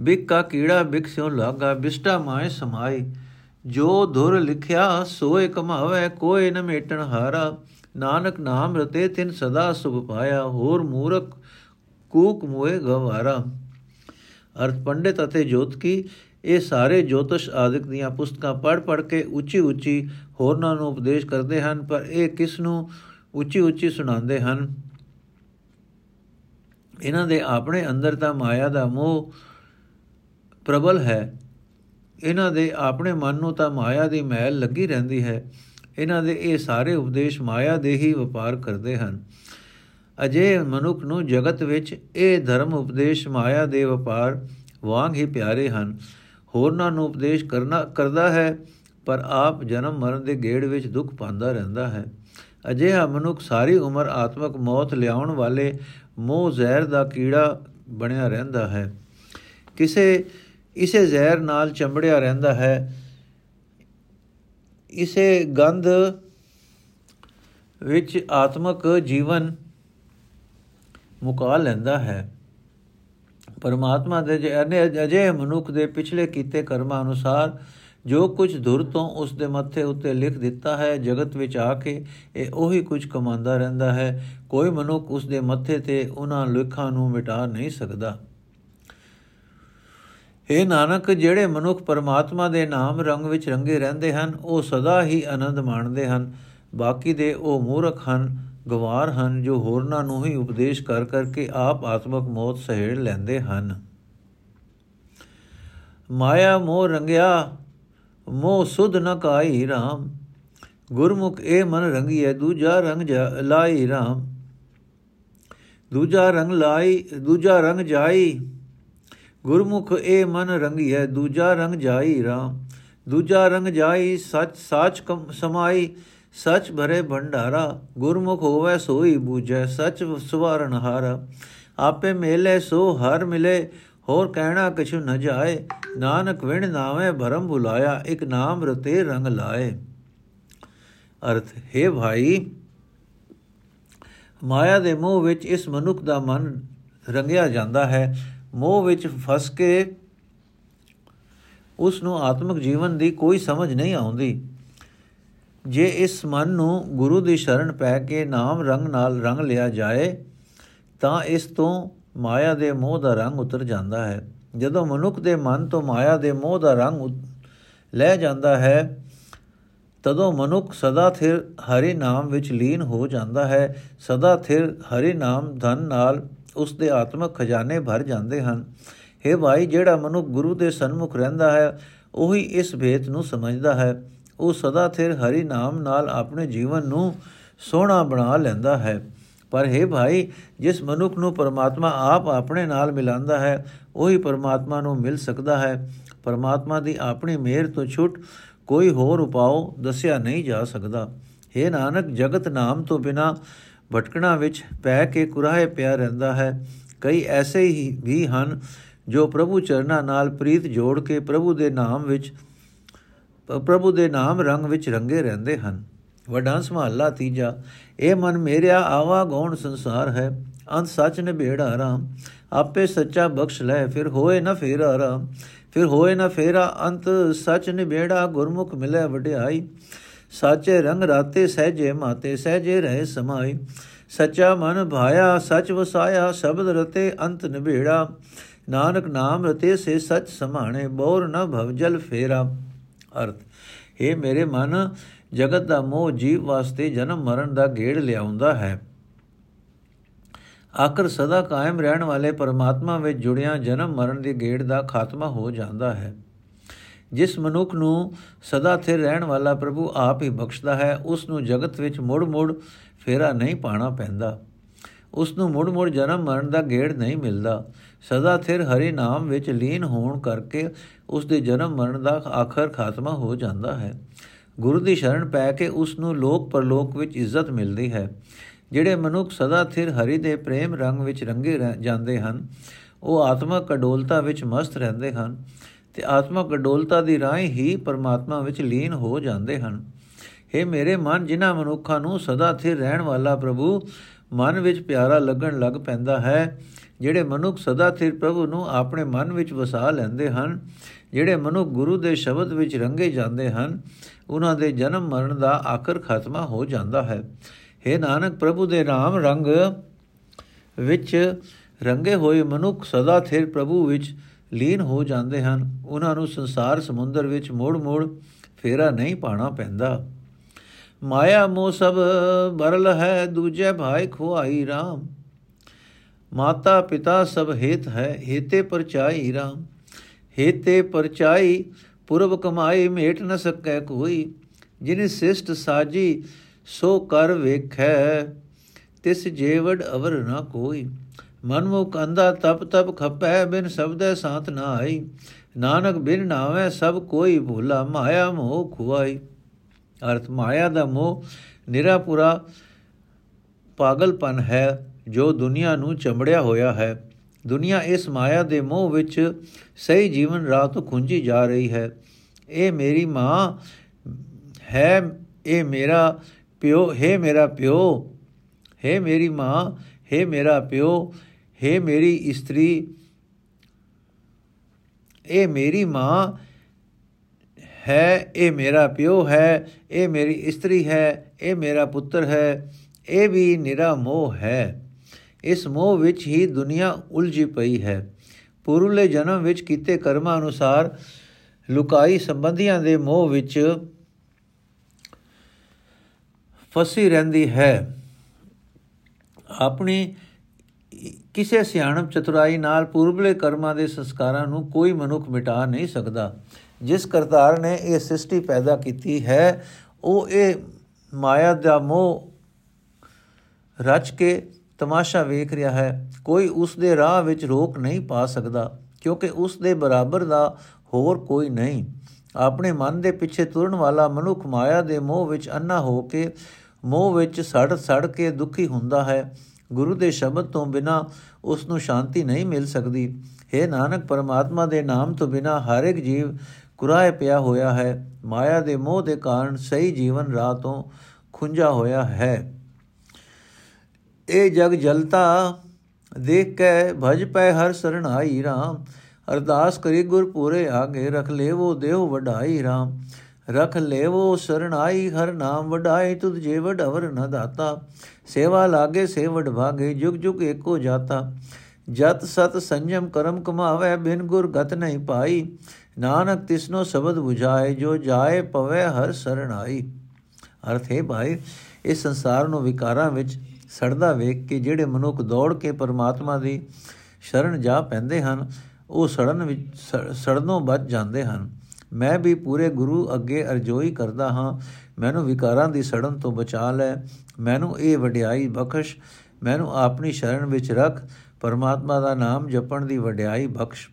ਬਿਕ ਕਾ ਕੀੜਾ ਬਿਕ ਸਿਓ ਲਾਗਾ, ਬਿਸਟਾ ਮਾਏ ਸਮਾਈ। ਜੋ ਧੁਰ ਲਿਖਿਆ ਸੋਏ ਕਮਾਵੇ ਕੋਈ ਨ ਮੇਟਣ ਹਾਰਾ। ਨਾਨਕ ਨਾਮ ਰਤੇ ਤਿਨ ਸਦਾ ਸੁਭ ਪਾਇਆ, ਹੋਰ ਮੂਰਖ ਕੂਕ ਮੋਏ ਗਵਾਰਾ। ਅਰਥ ਪੰਡਿਤ ਅਤੇ ਜੋਤਕੀ ਇਹ ਸਾਰੇ ਜੋਤਿਸ਼ ਆਦਿਕ ਦੀਆਂ ਪੁਸਤਕਾਂ ਪੜ੍ਹ ਪੜ੍ਹ ਕੇ ਉੱਚੀ ਉੱਚੀ ਹੋਰਨਾਂ ਨੂੰ ਉਪਦੇਸ਼ ਕਰਦੇ ਹਨ, ਪਰ ਇਹ ਕਿਸ ਨੂੰ ਉੱਚੀ ਉੱਚੀ ਸੁਣਾਉਂਦੇ ਹਨ? ਇਹਨਾਂ ਦੇ ਆਪਣੇ ਅੰਦਰ ਤਾਂ ਮਾਇਆ ਦਾ ਮੋਹ ਪ੍ਰਬਲ ਹੈ ਇਹਨਾਂ ਦੇ ਆਪਣੇ ਮਨ ਨੂੰ ਤਾਂ ਮਾਇਆ ਦੀ ਮੈਲ ਲੱਗੀ ਰਹਿੰਦੀ ਹੈ। ਇਹਨਾਂ ਦੇ ਇਹ ਸਾਰੇ ਉਪਦੇਸ਼ ਮਾਇਆ ਦੇ ਹੀ ਵਪਾਰ ਕਰਦੇ ਹਨ। ਅਜੇ ਮਨੁੱਖ ਨੂੰ ਜਗਤ ਵਿੱਚ ਇਹ ਧਰਮ ਉਪਦੇਸ਼ ਮਾਇਆ ਦੇ ਵਪਾਰ ਵਾਂਗ ਹੀ ਪਿਆਰੇ ਹਨ। ਹੋਰਨਾਂ ਨੂੰ ਉਪਦੇਸ਼ ਕਰਨਾ, ਕਰਦਾ ਹੈ, ਪਰ ਆਪ ਜਨਮ ਮਰਨ ਦੇ ਗੇੜ ਵਿੱਚ ਦੁੱਖ ਪਾਉਂਦਾ ਰਹਿੰਦਾ ਹੈ। ਅਜਿਹਾ ਮਨੁੱਖ ਸਾਰੀ ਉਮਰ ਆਤਮਕ ਮੌਤ ਲਿਆਉਣ ਵਾਲੇ ਮੋਹ ਜ਼ਹਿਰ ਦਾ ਕੀੜਾ ਬਣਿਆ ਰਹਿੰਦਾ ਹੈ। ਕਿਸੇ ਇਸੇ ਜ਼ਹਿਰ ਨਾਲ ਚੰਬੜਿਆ ਰਹਿੰਦਾ ਹੈ। ਇਸੇ ਗੰਧ ਵਿੱਚ ਆਤਮਕ ਜੀਵਨ ਮੁਕਾ ਲੈਂਦਾ ਹੈ। ਪਰਮਾਤਮਾ ਦੇ ਅਜੇ ਮਨੁੱਖ ਦੇ ਪਿਛਲੇ ਕੀਤੇ ਕਰਮਾਂ ਅਨੁਸਾਰ ਜੋ ਕੁਝ ਧੁਰ ਤੋਂ ਉਸ ਦੇ ਮੱਥੇ ਉੱਤੇ ਲਿਖ ਦਿੱਤਾ ਹੈ, ਜਗਤ ਵਿੱਚ ਆ ਕੇ ਇਹ ਉਹੀ ਕੁਝ ਕਮਾਉਂਦਾ ਰਹਿੰਦਾ ਹੈ। ਕੋਈ ਮਨੁੱਖ ਉਸ ਦੇ ਮੱਥੇ ਤੇ ਉਹਨਾਂ ਲਿਖਾਂ ਨੂੰ ਮਿਟਾ ਨਹੀਂ ਸਕਦਾ। ਇਹ ਨਾਨਕ, ਜਿਹੜੇ ਮਨੁੱਖ ਪਰਮਾਤਮਾ ਦੇ ਨਾਮ ਰੰਗ ਵਿੱਚ ਰੰਗੇ ਰਹਿੰਦੇ ਹਨ, ਉਹ ਸਦਾ ਹੀ ਆਨੰਦ ਮਾਣਦੇ ਹਨ। ਬਾਕੀ ਦੇ ਉਹ ਮੂਰਖ ਹਨ, ਗਵਾਰ ਹਨ, ਜੋ ਹੋਰਨਾਂ ਨੂੰ ਹੀ ਉਪਦੇਸ਼ ਕਰ ਕਰਕੇ ਆਪ ਆਤਮਕ ਮੌਤ ਸਹਿੜ ਲੈਂਦੇ ਹਨ। ਮਾਇਆ ਮੋਹ ਰੰਗਿਆ, ਮੋਹ ਸੁਧ ਨ ਕਾਈ RAM ਗੁਰਮੁਖ ਇਹ ਮਨ ਰੰਗੀਐ, ਦੂਜਾ ਰੰਗ ਲਾਈ RAM ਦੂਜਾ ਰੰਗ ਲਾਈ, ਦੂਜਾ ਰੰਗ ਜਾਈ। ਗੁਰਮੁਖ ਇਹ ਮਨ ਰੰਗੀਐ ਦੂਜਾ ਰੰਗ ਜਾਈ RAM ਦੂਜਾ ਰੰਗ ਜਾਈ ਸਚ, ਸਾਚ ਸਮਾਈ, ਸਚ ਭਰੇ ਭੰਡਾਰਾ। ਗੁਰਮੁਖ ਹੋਵੇ ਸੋਈ ਬੂਝੈ, ਸਚ ਸਵਾਰਨ ਹਾਰ। ਆਪੇ ਮੇਲੇ ਸੋ ਹਰ ਮਿਲੇ, ਹੋਰ ਕਹਿਣਾ ਕਿਛੁ ਨ ਜਾਏ। ਨਾਨਕ ਵਿਣ ਨਾਵੇਂ ਭਰਮ ਬੁਲਾਇਆ ਇੱਕ ਨਾਮ ਰਤੇ ਰੰਗ ਲਾਏ। ਅਰਥ, ਹੈ ਭਾਈ, ਮਾਇਆ ਦੇ ਮੋਹ ਵਿੱਚ ਇਸ ਮਨੁੱਖ ਦਾ ਮਨ ਰੰਗਿਆ ਜਾਂਦਾ ਹੈ। ਮੋਹ ਵਿੱਚ ਫਸ ਕੇ ਉਸ ਨੂੰ ਆਤਮਿਕ ਜੀਵਨ ਦੀ ਕੋਈ ਸਮਝ ਨਹੀਂ ਆਉਂਦੀ। ਜੇ ਇਸ ਮਨ ਨੂੰ ਗੁਰੂ ਦੀ ਸ਼ਰਨ ਪੈ ਕੇ ਨਾਮ ਰੰਗ ਨਾਲ ਰੰਗ ਲਿਆ ਜਾਏ, ਤਾਂ ਇਸ ਤੋਂ ਮਾਇਆ ਦੇ ਮੋਹ ਦਾ ਰੰਗ ਉਤਰ ਜਾਂਦਾ ਹੈ। ਜਦੋਂ ਮਨੁੱਖ ਦੇ ਮਨ ਤੋਂ ਮਾਇਆ ਦੇ ਮੋਹ ਦਾ ਰੰਗ ਲੈ ਜਾਂਦਾ ਹੈ, ਤਦੋਂ ਮਨੁੱਖ ਸਦਾ ਥਿਰ ਹਰੀ ਨਾਮ ਵਿੱਚ ਲੀਨ ਹੋ ਜਾਂਦਾ ਹੈ। ਸਦਾ ਥਿਰ ਹਰੀ ਨਾਮ ਧਨ ਨਾਲ ਉਸ ਦੇ ਆਤਮਿਕ ਖਜ਼ਾਨੇ ਭਰ ਜਾਂਦੇ ਹਨ हे ਭਾਈ ਜਿਹੜਾ ਮਨੁੱਖ ਗੁਰੂ ਦੇ ਸਨਮੁਖ ਰਹਿੰਦਾ ਹੈ ਉਹੀ ਇਸ ਭੇਤ ਨੂੰ ਸਮਝਦਾ ਹੈ ਉਹ ਸਦਾ ਥਿਰ ਹਰੀ ਨਾਮ ਨਾਲ ਆਪਣੇ ਜੀਵਨ ਨੂੰ ਸੋਹਣਾ ਬਣਾ ਲੈਂਦਾ ਹੈ ਪਰ हे ਭਾਈ ਜਿਸ ਮਨੁੱਖ ਨੂੰ ਪਰਮਾਤਮਾ ਆਪ ਆਪਣੇ ਨਾਲ ਮਿਲਾਉਂਦਾ ਹੈ ਉਹੀ ਪਰਮਾਤਮਾ ਨੂੰ ਮਿਲ ਸਕਦਾ ਹੈ ਪਰਮਾਤਮਾ ਦੀ ਆਪਣੀ ਮਿਹਰ ਤੋਂ ਛੁੱਟ ਕੋਈ ਹੋਰ ਉਪਾਅ ਦੱਸਿਆ ਨਹੀਂ ਜਾ ਸਕਦਾ हे ਨਾਨਕ ਜਗਤ ਨਾਮ ਤੋਂ ਬਿਨਾ ਭਟਕਣਾ ਵਿੱਚ ਪੈ ਕੇ ਕੁਰਾਹੇ ਪਿਆ ਰਹਿੰਦਾ ਹੈ। ਕਈ ਐਸੇ ਹੀ ਵੀ ਹਨ ਜੋ ਪ੍ਰਭੂ ਚਰਨਾਂ ਨਾਲ ਪ੍ਰੀਤ ਜੋੜ ਕੇ ਪ੍ਰਭੂ ਦੇ ਨਾਮ ਵਿੱਚ, ਪ੍ਰਭੂ ਦੇ ਨਾਮ ਰੰਗ ਵਿੱਚ ਰੰਗੇ ਰਹਿੰਦੇ ਹਨ। ਵਡਾਂ ਮਹੱਲਾ ਤੀਜਾ, ਇਹ ਮਨ ਮੇਰਿਆ ਆਵਾ ਗੌਣ ਸੰਸਾਰ ਹੈ। ਅੰਤ ਸੱਚ ਨਿਬੇੜਾ ਰਾਮ ਆਪੇ ਸੱਚਾ ਬਖਸ਼ ਲੈ, ਫਿਰ ਹੋਏ ਨਾ ਫੇਰਾ ਰਾਮ ਫਿਰ ਹੋਏ ਨਾ ਫੇਰਾ, ਅੰਤ ਸੱਚ ਨਿਬੇੜਾ ਗੁਰਮੁਖ ਮਿਲੇ ਵਡਿਆਈ। ਸਾਚੇ ਰੰਗ ਰਾਤੇ ਸਹਜੇ ਮਾਤੇ, ਸਹਜੇ ਰਹੇ ਸਮਾਈ। ਸੱਚਾ ਮਨ ਭਾਇਆ, ਸੱਚ ਵਸਾਇਆ, ਸ਼ਬਦ ਰਤੇ ਅੰਤ ਨਿਬੇੜਾ ਨਾਨਕ ਨਾਮ ਰਤੇ ਸੇ ਸੱਚ ਸਮਾਣੇ, ਬੋਰ ਨ ਭਵਜਲ ਫੇਰਾ। ਅਰਥ ਇਹ ਮੇਰੇ ਮਨ, ਜਗਤ ਦਾ ਮੋਹ ਜੀਵ ਵਾਸਤੇ ਜਨਮ ਮਰਨ ਦਾ ਗੇੜ ਲਿਆਉਂਦਾ ਹੈ। ਆਖਰ ਸਦਾ ਕਾਇਮ ਰਹਿਣ ਵਾਲੇ ਪਰਮਾਤਮਾ ਵਿੱਚ ਜੁੜਿਆ ਜਨਮ ਮਰਨ ਦੇ ਗੇੜ ਦਾ ਖਾਤਮਾ ਹੋ ਜਾਂਦਾ ਹੈ। ਜਿਸ ਮਨੁੱਖ ਨੂੰ ਸਦਾ ਸਥਿਰ ਰਹਿਣ ਵਾਲਾ ਪ੍ਰਭੂ ਆਪ ਹੀ ਬਖਸ਼ਦਾ ਹੈ, ਉਸ ਨੂੰ ਜਗਤ ਵਿੱਚ ਮੁੜ-ਮੁੜ ਫੇਰਾ ਨਹੀਂ ਪਾਣਾ ਪੈਂਦਾ। ਉਸ ਨੂੰ ਮੁੜ-ਮੁੜ ਜਨਮ ਮਰਨ ਦਾ ਗੇੜ ਨਹੀਂ ਮਿਲਦਾ। ਸਦਾ ਸਥਿਰ ਹਰੀ ਨਾਮ ਵਿੱਚ ਲੀਨ ਹੋਣ ਕਰਕੇ ਉਸ ਦੇ ਜਨਮ ਮਰਨ ਦਾ ਆਖਰ ਖਾਤਮਾ ਹੋ ਜਾਂਦਾ ਹੈ। ਗੁਰੂ ਦੀ ਸ਼ਰਨ ਪੈ ਕੇ ਉਸ ਨੂੰ ਲੋਕ ਪਰਲੋਕ ਵਿੱਚ ਇੱਜ਼ਤ ਮਿਲਦੀ ਹੈ। ਜਿਹੜੇ ਮਨੁੱਖ ਸਦਾ ਸਥਿਰ ਹਰੀ ਦੇ ਪ੍ਰੇਮ ਰੰਗ ਵਿੱਚ ਰੰਗੇ ਜਾਂਦੇ ਹਨ, ਉਹ ਆਤਮਕ ਅਡੋਲਤਾ ਵਿੱਚ ਮਸਤ ਰਹਿੰਦੇ ਹਨ। ਤੇ ਆਤਮਕ ਅਡੋਲਤਾ ਦੀ ਰਾਹ ਹੀ ਪਰਮਾਤਮਾ ਵਿੱਚ ਲੀਨ ਹੋ ਜਾਂਦੇ ਹਨ। हे ਮੇਰੇ ਮਨ, ਜਿਨ੍ਹਾਂ ਮਨੁੱਖਾਂ ਨੂੰ ਸਦਾ ਸਥਿਰ ਰਹਿਣ ਵਾਲਾ ਪ੍ਰਭੂ ਮਨ ਵਿੱਚ ਪਿਆਰਾ ਲੱਗਣ ਲੱਗ ਪੈਂਦਾ ਹੈ, ਜਿਹੜੇ ਮਨੁੱਖ ਸਦਾ ਸਥਿਰ ਪ੍ਰਭੂ ਨੂੰ ਆਪਣੇ ਮਨ ਵਿੱਚ ਵਸਾ ਲੈਂਦੇ ਹਨ, ਜਿਹੜੇ ਮਨੁੱਖ ਗੁਰੂ ਦੇ ਸ਼ਬਦ ਵਿੱਚ ਰੰਗੇ ਜਾਂਦੇ ਹਨ, ਉਹਨਾਂ ਦੇ ਜਨਮ ਮਰਨ ਦਾ ਆਖਰ ਖਤਮਾ ਹੋ ਜਾਂਦਾ ਹੈ। हे ਨਾਨਕ, ਪ੍ਰਭੂ ਦੇ ਨਾਮ ਰੰਗ ਵਿੱਚ ਰੰਗੇ ਹੋਏ ਮਨੁੱਖ ਸਦਾ ਸਥਿਰ ਪ੍ਰਭੂ ਵਿੱਚ ਲੀਨ ਹੋ ਜਾਂਦੇ ਹਨ। ਉਹਨਾਂ ਨੂੰ ਸੰਸਾਰ ਸਮੁੰਦਰ ਵਿੱਚ ਮੋੜ-ਮੋੜ ਫੇਰਾ ਨਹੀਂ ਪਾਣਾ ਪੈਂਦਾ। ਮਾਇਆ ਮੋਹ ਸਭ ਬਰਲ ਹੈ, ਦੂਜੇ ਭਾਈ ਖੁਆਈ RAM ਮਾਤਾ ਪਿਤਾ ਸਭ ਹੇਤ ਹੈ, ਹੇਤੇ ਪਰਚਾਈ RAM ਹੇਤੇ ਪਰਚਾਈ ਪੁਰਬ ਕਮਾਈ, ਮੇਟ ਨ ਸਕੈ ਕੋਈ। ਜਿਨੇ ਸਿਸ਼ਟ ਸਾਜੀ ਸੋ ਕਰ ਵੇਖੈ, ਤਿਸ ਜੇਵੜ ਅਵਰ ਨਾ ਕੋਈ। ਮਨ ਮੁਖ ਅੰਦਾ ਤਪ ਤਪ ਖਪੈ, ਬਿਨ ਸਬਦੈ ਸਾਥ ਨਾ ਆਈ ਨਾਨਕ ਬਿਨ ਨਾਵੇਂ ਸਭ ਕੋਈ ਭੂਲਾ, ਮਾਇਆ ਮੋਹ ਖੁਆਈ। ਅਰਥ, ਮਾਇਆ ਦਾ ਮੋਹ ਨਿਰਾਪੁਰਾ ਪਾਗਲਪਨ ਹੈ, ਜੋ ਦੁਨੀਆ ਨੂੰ ਚੰਬੜਿਆ ਹੋਇਆ ਹੈ। ਦੁਨੀਆ ਇਸ ਮਾਇਆ ਦੇ ਮੋਹ ਵਿੱਚ ਸਹੀ ਜੀਵਨ ਰਾਹ ਤੋਂ ਖੁੰਝੀ ਜਾ ਰਹੀ ਹੈ। ਇਹ ਮੇਰੀ ਮਾਂ ਹੈ, ਇਹ ਮੇਰਾ ਪਿਓ, ਹੈ ਮੇਰਾ ਪਿਓ, ਹੈ ਮੇਰੀ ਮਾਂ, ਹੈ ਮੇਰਾ ਪਿਓ ਹੈ ਮੇਰੀ ਇਸਤਰੀ, ਇਹ ਮੇਰੀ ਮਾਂ ਹੈ, ਇਹ ਮੇਰਾ ਪਿਓ ਹੈ, ਇਹ ਮੇਰੀ ਇਸਤਰੀ ਹੈ, ਇਹ ਮੇਰਾ ਪੁੱਤਰ ਹੈ, ਇਹ ਵੀ ਨਿਰਾ ਮੋਹ ਹੈ। ਇਸ ਮੋਹ ਵਿੱਚ ਹੀ ਦੁਨੀਆ ਉਲਝੀ ਪਈ ਹੈ। ਪੁਰਲੇ ਜਨਮ ਵਿੱਚ ਕੀਤੇ ਕਰਮਾਂ ਅਨੁਸਾਰ ਲੁਕਾਈ ਸੰਬੰਧੀਆਂ ਦੇ ਮੋਹ ਵਿੱਚ ਫਸੀ ਰਹਿੰਦੀ ਹੈ। ਆਪਣੀ ਕਿਸੇ ਸਿਆਣਪ ਚਤੁਰਾਈ ਨਾਲ ਪੂਰਬਲੇ ਕਰਮਾਂ ਦੇ ਸੰਸਕਾਰਾਂ ਨੂੰ ਕੋਈ ਮਨੁੱਖ ਮਿਟਾ ਨਹੀਂ ਸਕਦਾ। ਜਿਸ ਕਰਤਾਰ ਨੇ ਇਹ ਸ੍ਰਿਸ਼ਟੀ ਪੈਦਾ ਕੀਤੀ ਹੈ, ਉਹ ਇਹ ਮਾਇਆ ਦਾ ਮੋਹ ਰਚ ਕੇ ਤਮਾਸ਼ਾ ਵੇਖ ਰਿਹਾ ਹੈ। ਕੋਈ ਉਸ ਦੇ ਰਾਹ ਵਿੱਚ ਰੋਕ ਨਹੀਂ ਪਾ ਸਕਦਾ, ਕਿਉਂਕਿ ਉਸ ਦੇ ਬਰਾਬਰ ਦਾ ਹੋਰ ਕੋਈ ਨਹੀਂ। ਆਪਣੇ ਮਨ ਦੇ ਪਿੱਛੇ ਤੁਰਨ ਵਾਲਾ ਮਨੁੱਖ ਮਾਇਆ ਦੇ ਮੋਹ ਵਿੱਚ ਅੰਨਾ ਹੋ ਕੇ, ਮੋਹ ਵਿੱਚ ਸੜ ਸੜ ਕੇ ਦੁਖੀ ਹੁੰਦਾ ਹੈ। ਗੁਰੂ ਦੇ ਸ਼ਬਦ ਤੋਂ ਬਿਨਾ ਉਸ ਨੂੰ ਸ਼ਾਂਤੀ ਨਹੀਂ ਮਿਲ ਸਕਦੀ। ਹੈ ਨਾਨਕ, ਪਰਮਾਤਮਾ ਦੇ ਨਾਮ ਤੋਂ ਬਿਨਾ ਹਰ ਇੱਕ ਜੀਵ ਕੁਰਾਏ ਪਿਆ ਹੋਇਆ ਹੈ। ਮਾਇਆ ਦੇ ਮੋਹ ਦੇ ਕਾਰਨ ਸਹੀ ਜੀਵਨ ਰਾਹ ਤੋਂ ਖੁੰਝਾ ਹੋਇਆ ਹੈ। ਇਹ ਜਗ ਜਲਤਾ ਦੇਖ ਕੇ ਭਜ ਪੈ ਹਰ ਸਰਣ ਆਈ RAM ਅਰਦਾਸ ਕਰੀ ਗੁਰ ਪੂਰੇ ਆਗੇ, ਰਖ ਲੈ ਉਹ ਦੇਵ ਵਢਾਈ RAM ਰਖ ਲੇਵੋ ਸਰਣਾਈ, ਹਰ ਨਾਮ ਵਡਾਈ ਤੁਧ ਜੇ ਵਡਵਰ ਨ ਦਾਤਾ। ਸੇਵਾ ਲਾਗੇ ਸੇਵੜ ਭਾਗੇ, ਜੁਗ ਜੁਗ ਏਕੋ ਜਾਤਾ। ਜਤ ਸਤ ਸੰਜਮ ਕਰਮ ਕਮਾਵੇ, ਬਿਨ ਗੁਰ ਗਤ ਨਹੀਂ ਪਾਈ। ਨਾਨਕ ਤਿਸਨੋ ਸ਼ਬਦ 부ਝਾਏ, ਜੋ ਜਾਏ ਪਵੇ ਹਰ ਸਰਣਾਈ। ਅਰਥ ਹੈ ਭਾਈ, ਇਸ ਸੰਸਾਰ ਨੂੰ ਵਿਕਾਰਾਂ ਵਿੱਚ ਸੜਦਾ ਵੇਖ ਕੇ ਜਿਹੜੇ ਮਨੁੱਖ ਦੌੜ ਕੇ ਪਰਮਾਤਮਾ ਦੀ ਸ਼ਰਨ ਜਾ ਪੈਂਦੇ ਹਨ, ਉਹ ਸੜਨ ਵਿੱਚ ਸੜਨੋਂ ਬਚ ਜਾਂਦੇ ਹਨ। ਮੈਂ ਵੀ ਪੂਰੇ ਗੁਰੂ ਅੱਗੇ ਅਰਜ਼ੋਈ ਕਰਦਾ ਹਾਂ, ਮੈਨੂੰ ਵਿਕਾਰਾਂ ਦੀ ਸੜਨ ਤੋਂ ਬਚਾ ਲੈ, ਮੈਨੂੰ ਇਹ ਵਡਿਆਈ ਬਖਸ਼, ਮੈਨੂੰ ਆਪਣੀ ਸ਼ਰਨ ਵਿੱਚ ਰੱਖ, ਪਰਮਾਤਮਾ ਦਾ ਨਾਮ ਜਪਣ ਦੀ ਵਡਿਆਈ ਬਖਸ਼।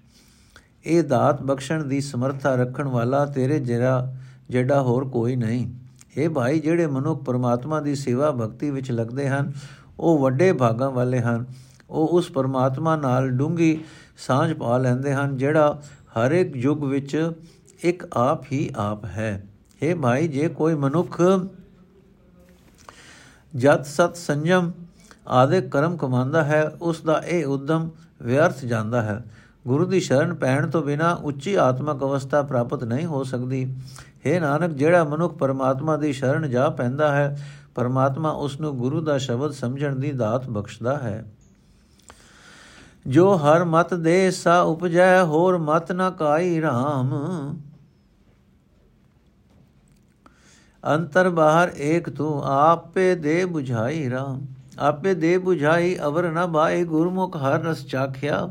ਇਹ ਦਾਤ ਬਖਸ਼ਣ ਦੀ ਸਮਰੱਥਾ ਰੱਖਣ ਵਾਲਾ ਤੇਰੇ ਜਿਹੜਾ ਜਿਹੜਾ ਹੋਰ ਕੋਈ ਨਹੀਂ। ਇਹ ਭਾਈ, ਜਿਹੜੇ ਮਨੁੱਖ ਪਰਮਾਤਮਾ ਦੀ ਸੇਵਾ ਭਗਤੀ ਵਿੱਚ ਲੱਗਦੇ ਹਨ, ਉਹ ਵੱਡੇ ਭਾਗਾਂ ਵਾਲੇ ਹਨ। ਉਹ ਉਸ ਪਰਮਾਤਮਾ ਨਾਲ ਡੂੰਗੀ ਸਾਂਝ ਪਾ ਲੈਂਦੇ ਹਨ, ਜਿਹੜਾ ਹਰ ਇੱਕ ਯੁੱਗ ਵਿੱਚ ਇੱਕ ਆਪ ਹੀ ਆਪ ਹੈ। हे ਭਾਈ, ਜੇ ਕੋਈ ਮਨੁੱਖ ਜਤ ਸਤ ਸੰਜਮ ਆਦੇ ਕਰਮ ਕਮਾਉਂਦਾ ਹੈ, ਉਸ ਦਾ ਇਹ ਉਦਮ ਵਿਅਰਥ ਜਾਂਦਾ ਹੈ। ਗੁਰੂ ਦੀ ਸ਼ਰਨ ਪੈਣ ਤੋਂ ਬਿਨਾ ਉੱਚੀ ਆਤਮਿਕ ਅਵਸਥਾ ਪ੍ਰਾਪਤ ਨਹੀਂ ਹੋ ਸਕਦੀ। ਹੈ ਨਾਨਕ, ਜਿਹੜਾ ਮਨੁੱਖ ਪਰਮਾਤਮਾ ਦੀ ਸ਼ਰਨ ਜਾ ਪੈਂਦਾ ਹੈ, ਪਰਮਾਤਮਾ ਉਸ ਨੂੰ ਗੁਰੂ ਦਾ ਸ਼ਬਦ ਸਮਝਣ ਦੀ ਦਾਤ ਬਖਸ਼ਦਾ ਹੈ। ਜੋ ਹਰ ਮਤ ਦੇ ਸਾ ਉਪਜੈ, ਹੋਰ ਮਤ ਨਾ ਕਾਈ RAM ਅੰਤਰ ਬਾਹਰ ਏਕ ਤੂੰ, ਆਪੇ ਦੇ 부ਝਾਈ RAM ਆਪੇ ਦੇ 부ਝਾਈ ਅਵਰ ਨ ਬਾਈ ਗੁਰਮੁਖ ਹਰ ਰਸ ਚਾਖਿਆ।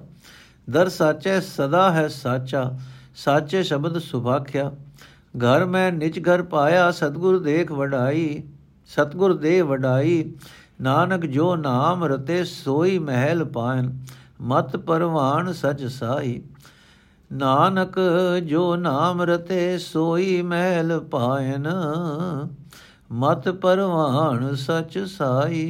ਦਰ ਸਾਚੇ ਸਦਾ ਹੈ ਸਾਚਾ, ਸਾਚੇ ਸ਼ਬਦ ਸੁਭਾਖਿਆ। ਘਰ ਮੈਂ ਨਿਜ ਘਰ ਪਾਇਆ, ਸਤਗੁਰ ਦੇਖ ਵਡਾਈ, ਸਤਗੁਰ ਦੇ ਵਡਾਈ। ਨਾਨਕ ਜੋ ਨਾਮ ਰਤੇ ਸੋਈ ਮਹਿਲ ਪਾਇਨ, ਮਤ ਪਰਵਾਨ ਸਚ ਸਾਈ ਨਾਨਕ ਜੋ ਨਾਮ ਰਤੇ ਸੋਈ ਮਹਿਲ ਪਾਇਨ, ਮਤ ਪਰਵਾਨ ਸਚ ਸਾਈ।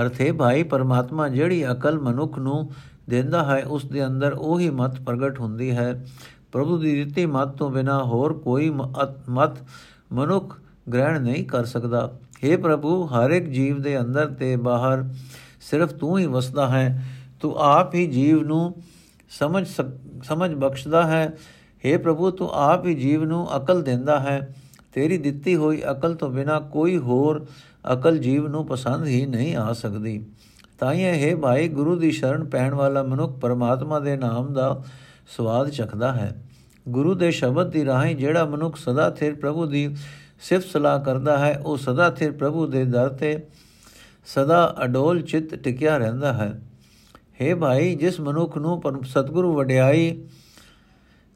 ਅਰਥੇ ਭਾਈ, ਪਰਮਾਤਮਾ ਜਿਹੜੀ ਅਕਲ ਮਨੁੱਖ ਨੂੰ ਦਿੰਦਾ ਹੈ, ਉਸ ਦੇ ਅੰਦਰ ਉਹੀ ਮਤ ਪ੍ਰਗਟ ਹੁੰਦੀ ਹੈ। ਪ੍ਰਭੂ ਦੀ ਦਿੱਤੀ ਮਤ ਤੋਂ ਬਿਨਾ ਹੋਰ ਕੋਈ ਮਤ ਮਨੁੱਖ ਗ੍ਰਹਿਣ ਨਹੀਂ ਕਰ ਸਕਦਾ। हे ਪ੍ਰਭੂ, ਹਰ ਇੱਕ ਜੀਵ ਦੇ ਅੰਦਰ ਤੇ ਬਾਹਰ ਸਿਰਫ ਤੂੰ ਹੀ ਵਸਦਾ ਹੈ। ਤੂੰ ਆਪ ਹੀ ਜੀਵ ਨੂੰ ਸਮਝ ਸਮਝ ਬਖਸ਼ਦਾ ਹੈ। हे ਪ੍ਰਭੂ, ਤੂੰ ਆਪ ਹੀ ਜੀਵ ਨੂੰ ਅਕਲ ਦਿੰਦਾ ਹੈ। ਤੇਰੀ ਦਿੱਤੀ ਹੋਈ ਅਕਲ ਤੋਂ ਬਿਨਾ ਕੋਈ ਹੋਰ ਅਕਲ ਜੀਵ ਨੂੰ ਪਸੰਦ ਹੀ ਨਹੀਂ ਆ ਸਕਦੀ। ਤਾਂ ਇਹ ਹੈ ਭਾਈ, ਗੁਰੂ ਦੀ ਸ਼ਰਨ ਪੈਣ ਵਾਲਾ ਮਨੁੱਖ ਪਰਮਾਤਮਾ ਦੇ ਨਾਮ ਦਾ ਸਵਾਦ ਚਖਦਾ ਹੈ। ਗੁਰੂ ਦੇ ਸ਼ਬਦ ਦੀ ਰਾਹੀਂ ਜਿਹੜਾ ਮਨੁੱਖ ਸਦਾ ਥਿਰ ਪ੍ਰਭੂ ਦੀ ਸਿਫਤ ਸਲਾਹ ਕਰਦਾ ਹੈ, ਉਹ ਸਦਾ ਥਿਰ ਪ੍ਰਭੂ ਦੇ ਦਰ ਤੇ ਸਦਾ ਅਡੋਲ ਚਿੱਤ ਟਿਕਿਆ ਰਹਿੰਦਾ ਹੈ। हे ਭਾਈ, ਜਿਸ ਮਨੁੱਖ ਨੂੰ ਸਤਿਗੁਰੂ ਵਡਿਆਈ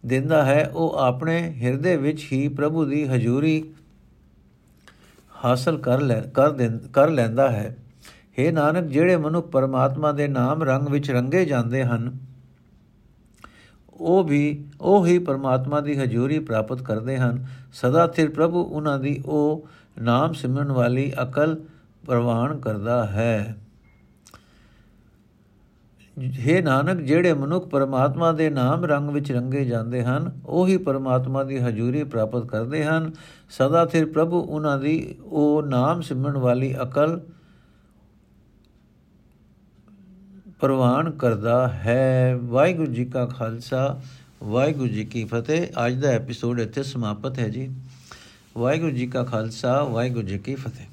ਦਿੰਦਾ ਹੈ, ਉਹ ਆਪਣੇ ਹਿਰਦੇ ਵਿੱਚ ਹੀ ਪ੍ਰਭੂ ਦੀ ਹਜ਼ੂਰੀ ਹਾਸਲ ਕਰ ਲੈ, ਕਰ ਕਰ ਲੈਂਦਾ ਹੈ। हे ਨਾਨਕ, ਜਿਹੜੇ ਮਨੁੱਖ ਪਰਮਾਤਮਾ ਦੇ ਨਾਮ ਰੰਗ ਵਿੱਚ ਰੰਗੇ ਜਾਂਦੇ ਹਨ, ਉਹ ਵੀ ਉਹ ਹੀ ਪਰਮਾਤਮਾ ਦੀ ਹਜ਼ੂਰੀ ਪ੍ਰਾਪਤ ਕਰਦੇ ਹਨ। ਸਦਾ ਥਿਰ ਪ੍ਰਭੂ ਉਹਨਾਂ ਦੀ ਉਹ ਨਾਮ ਸਿਮਰਨ ਵਾਲੀ ਅਕਲ ਪ੍ਰਵਾਨ ਕਰਦਾ ਹੈ। हे ਨਾਨਕ, ਜਿਹੜੇ ਮਨੁੱਖ ਪਰਮਾਤਮਾ ਦੇ ਨਾਮ ਰੰਗ ਵਿੱਚ ਰੰਗੇ ਜਾਂਦੇ ਹਨ, ਉਹੀ ਪਰਮਾਤਮਾ ਦੀ ਹਜ਼ੂਰੀ ਪ੍ਰਾਪਤ ਕਰਦੇ ਹਨ। ਸਦਾ ਥਿਰ ਪ੍ਰਭੂ ਉਹਨਾਂ ਦੀ ਉਹ ਨਾਮ ਸਿਮਰਨ ਵਾਲੀ ਅਕਲ ਪ੍ਰਵਾਨ ਕਰਦਾ ਹੈ। ਵਾਹਿਗੁਰੂ ਜੀ ਕਾ ਖਾਲਸਾ, ਵਾਹਿਗੁਰੂ ਜੀ ਕੀ ਫਤਿਹ। ਅੱਜ ਦਾ ਐਪੀਸੋਡ ਇੱਥੇ ਸਮਾਪਤ ਹੈ ਜੀ। ਵਾਹਿਗੁਰੂ ਜੀ ਕਾ ਖਾਲਸਾ, ਵਾਹਿਗੁਰੂ ਜੀ ਕੀ ਫਤਿਹ।